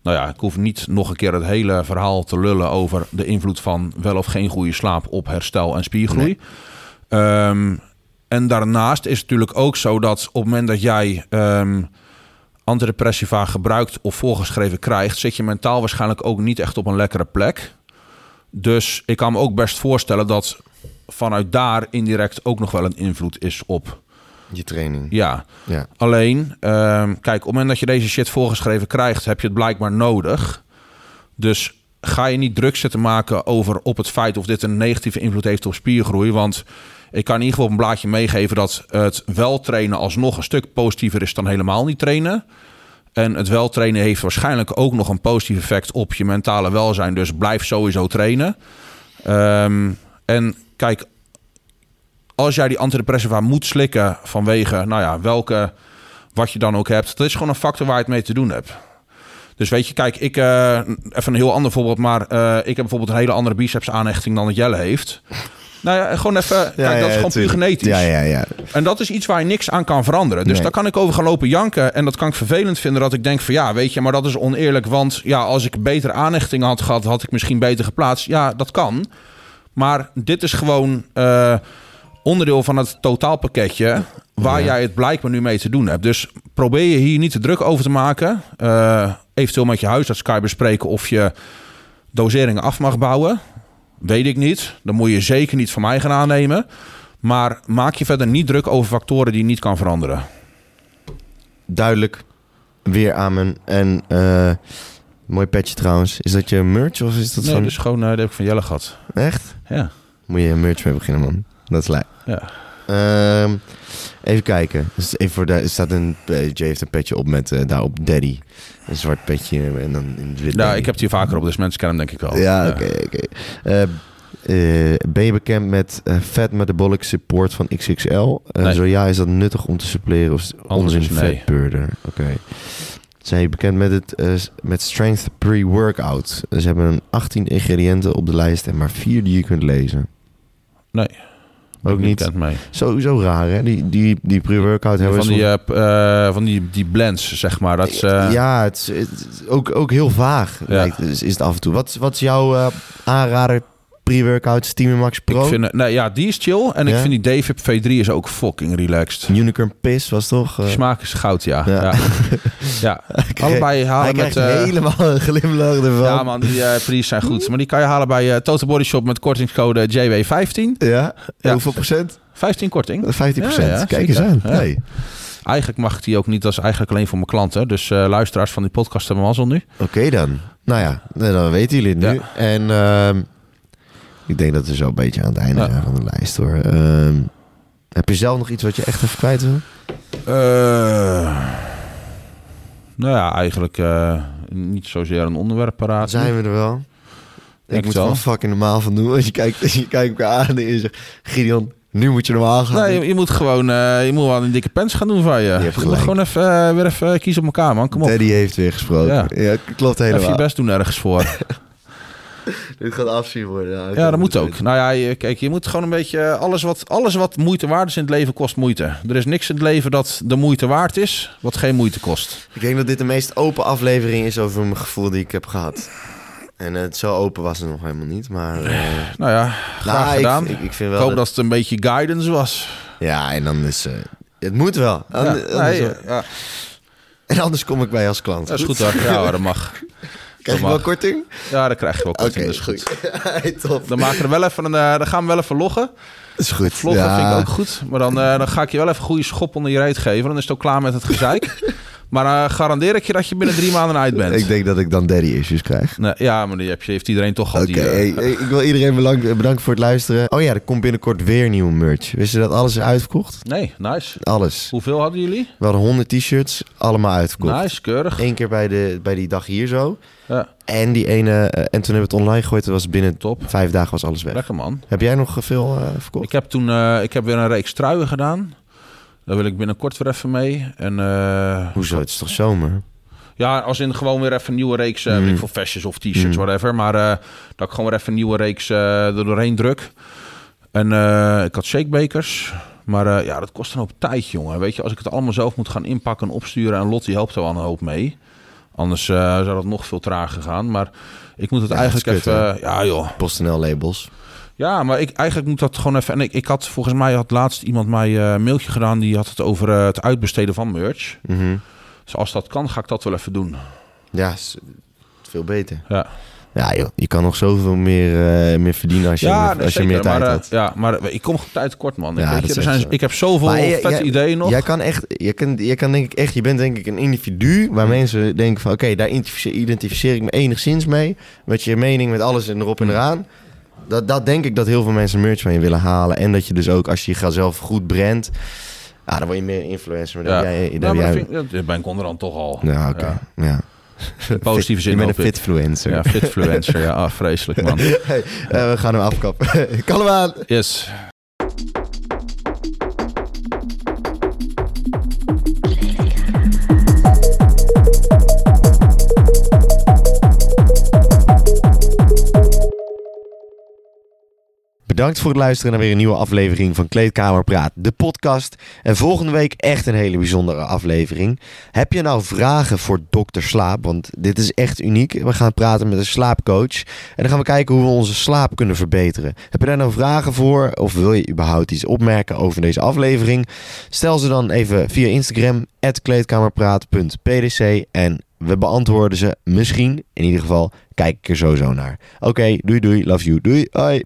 Nou ja, ik hoef niet nog een keer het hele verhaal te lullen over de invloed van wel of geen goede slaap op herstel en spiergroei. Ehm, en daarnaast is het natuurlijk ook zo dat op het moment dat jij ehm, antidepressiva gebruikt of voorgeschreven krijgt, zit je mentaal waarschijnlijk ook niet echt op een lekkere plek. Dus ik kan me ook best voorstellen dat vanuit daar indirect ook nog wel een invloed is op. Je training. Ja, Ja. alleen, ehm, kijk, op het moment dat je deze shit voorgeschreven krijgt, heb je het blijkbaar nodig. Dus ga je niet druk zitten maken over op het feit of dit een negatieve invloed heeft op spiergroei. Want ik kan in ieder geval op een blaadje meegeven dat het wel trainen alsnog een stuk positiever is dan helemaal niet trainen. En het wel trainen heeft waarschijnlijk ook nog een positief effect op je mentale welzijn. Dus blijf sowieso trainen. Ehm, en kijk, als jij die antidepressiva moet slikken vanwege, nou ja, welke, wat je dan ook hebt, dat is gewoon een factor waar je het mee te doen hebt. Dus weet je, kijk, ik, eh, even een heel ander voorbeeld, maar eh, ik heb bijvoorbeeld een hele andere biceps aanhechting dan dat Jelle heeft. Nou ja, gewoon even, kijk, dat is gewoon puur genetisch. Ja, ja, ja. En dat is iets waar je niks aan kan veranderen. Dus Nee. daar kan ik over gaan lopen janken. En dat kan ik vervelend vinden dat ik denk van ja, weet je, maar dat is oneerlijk. Want ja, als ik betere aanhechting had gehad, had ik misschien beter geplaatst. Ja, dat kan. Maar dit is gewoon eh, onderdeel van het totaalpakketje waar Ja. jij het blijkbaar nu mee te doen hebt. Dus probeer je hier niet te druk over te maken. Eh, eventueel met je huisarts kan je bespreken of je doseringen af mag bouwen. Weet ik niet. Dan moet je zeker niet van mij gaan aannemen. Maar maak je verder niet druk over factoren die je niet kan veranderen. Duidelijk. Weer amen. En eh mooi petje trouwens. Is dat je merch of is dat Nee, van... dus gewoon, eh dat heb ik van Jelle gehad. Echt? Ja, Moet je een merch mee beginnen, man. Dat is lijp. ja. Ehm, even kijken. Dus even voor de, staat een, eh, Jay heeft een petje op met eh, daarop Daddy. Een zwart petje en dan in het wit. ja Daddy. ik heb het hier vaker op, dus mensen kennen hem denk ik wel. Ja, oké, oké. Eh, eh, ben je bekend met Fat Metabolic Support van XXL? Nee. Zo ja, is dat nuttig om te suppleren of onzin nee. Oké. Zijn je bekend met, het, met Strength Pre-Workout? Ze hebben een 18 ingrediënten op de lijst en maar vier die je kunt lezen. Nee. Ook niet. mee. Sowieso raar, hè? Die, die, die pre-workout hebben Van die, soms- eh, eh, van die, die blends, zeg maar. Dat is, eh, ja, het is, het ook, ook heel vaag Ja. lijkt, is, is het af en toe. Wat, wat is jouw eh, aanrader pre-workout Steam Max Pro? Ik vind, nee, ja, die is chill. En ik vind die Davip V3 is ook fucking relaxed. Unicorn Piss was toch? Die smaak is goud, ja. Ja. Ja. ja. Allebei Hij halen met... krijgt eh, helemaal een glimlach ervan. ja man, die prijs zijn goed. Maar die kan je halen bij Total Body Shop met kortingscode JW15. Ja? Hoeveel procent? 15 korting. 15 procent. Kijk eens aan. Hey. Eigenlijk mag ik die ook niet. Dat is eigenlijk alleen voor mijn klanten. Dus luisteraars van die podcast hebben mazzel nu. Oké dan. Nou ja, nou, dan weten jullie het nu. En ehm, ik denk dat we zo een beetje aan het einde Ja. zijn van de lijst hoor. Ehm, heb je zelf nog iets wat je echt even kwijt wil? Eh, nou ja, eigenlijk eh, niet zozeer een onderwerp paraat. Zijn we er wel? Denk ik moet wel. gewoon fucking normaal van doen. Als je kijkt, je kijkt elkaar aan en je zegt... Gideon, nu moet je normaal gaan. Nee, je, je moet gewoon eh, je moet wel een dikke pens gaan doen van je. Je, moet gewoon even, weer even kiezen op elkaar, man. Kom op. Daddy heeft weer gesproken. Ja, Ja. klopt Even helemaal. je best doen ergens voor. Dit gaat afzien worden. ja, dat moet ook. Nou ja, je, kijk, je moet gewoon een beetje... Alles wat, alles wat moeite waard is in het leven kost moeite. Er is niks in het leven dat de moeite waard is, wat geen moeite kost. Ik denk dat dit de meest open aflevering is over mijn gevoel die ik heb gehad. En het zo open was het nog helemaal niet, maar... eh, Nou ja, graag nou, ik- gedaan. Ik, ik vind Ik wel hoop dat... dat het een beetje guidance was. Ja, en dan is... eh, het moet wel. Ja, Ander- anders, nee, ja, En anders kom ik bij je als klant. dat is goed hoor. Ja, dat mag. Krijg je dat wel korting? Ja, dan krijg je wel Oké, korting. dat is goed. Hey, top. Dan, maken we wel even een, eh, dan gaan we wel even loggen. Dat is goed. Vloggen ja. vind ik ook goed. Maar dan, eh, dan ga ik je wel even een goede schop onder je reet geven. Dan is het ook klaar met het gezeik. maar eh, garandeer ik je dat je binnen drie maanden uit bent. Ik denk dat ik dan daddy issues krijg. Nee, ja, maar die heb je, heeft iedereen toch al. Oké, eh, hey, hey, ik wil iedereen bedanken, voor het luisteren. Oh ja, er komt binnenkort weer nieuwe merch. Wist je dat alles is uitverkocht? Nee, nice. Alles. Hoeveel hadden jullie? We hadden 100 t-shirts, allemaal uitverkocht. Nice, keurig. Eén keer bij, de, bij die dag hier zo. Ja, En die ene, eh, en toen hebben we het online gegooid. Dat was binnen top. vijf dagen was alles weg. Lekker man. Heb jij nog veel eh, verkocht? Ik heb toen eh, ik heb weer een reeks truien gedaan. Daar wil ik binnenkort weer even mee. En eh, Hoezo? Het is toch zomer? Ja, als in gewoon weer even een nieuwe reeks, Mm. ik veel, vestjes of t-shirts, Mm. whatever. Maar eh, dat ik gewoon weer even een nieuwe reeks er doorheen druk. En ik had shakebakers. Maar ja, dat kost een hoop tijd, jongen. Weet je, als ik het allemaal zelf moet gaan inpakken en opsturen... en Lottie helpt er wel een hoop mee. Anders zou dat nog veel trager gaan. Maar ik moet het Ja, eigenlijk kut, even... ja, joh. PostNL labels. Ja, maar ik, eigenlijk moet dat gewoon even... En ik, ik had volgens mij had laatst iemand mij eh, een mailtje gedaan... die had het over eh, het uitbesteden van merch. Mhm. Dus als dat kan, ga ik dat wel even doen. Ja, is veel beter. Ja. Ja, joh, je kan nog zoveel meer, eh, meer verdienen als je, Ja, meer, als je meer tijd maar, hebt. Ja, maar ik kom tijd tekort, man. Ja, ik, weet je, er zijn, zo. ik heb zoveel Maar vette jij- ideeën nog. Jij kan echt, je kan, je kan denk ik echt, je bent denk ik een individu waar mensen denken van, oké, daar identificeer, identificeer ik me enigszins mee. Met je mening, met alles en erop en eraan. Dat, dat denk ik dat heel veel mensen merch van je willen halen. En dat je dus ook, als je je zelf goed brandt, ja, dan word je meer influencer. Maar ja. jij, vind ik- dat ben ik onderhand toch al. ja, oké. Ja. Positieve zin Je bent een fitfluencer. Ja, fitfluencer. ja, ah, vreselijk, man. Hey, eh, we gaan hem afkappen. kan hem aan. Yes. Bedankt voor het luisteren naar weer een nieuwe aflevering van Kleedkamer Praat, de podcast. En volgende week echt een hele bijzondere aflevering. Heb je nou vragen voor Dokter Slaap? Want dit is echt uniek. We gaan praten met een slaapcoach. En dan gaan we kijken hoe we onze slaap kunnen verbeteren. Heb je daar nou vragen voor? Of wil je überhaupt iets opmerken over deze aflevering? Stel ze dan even via Instagram, kleedkamerpraat.pdc. En we beantwoorden ze misschien. In ieder geval kijk ik er sowieso naar. Oké, doei doei, love you, doei, hoi.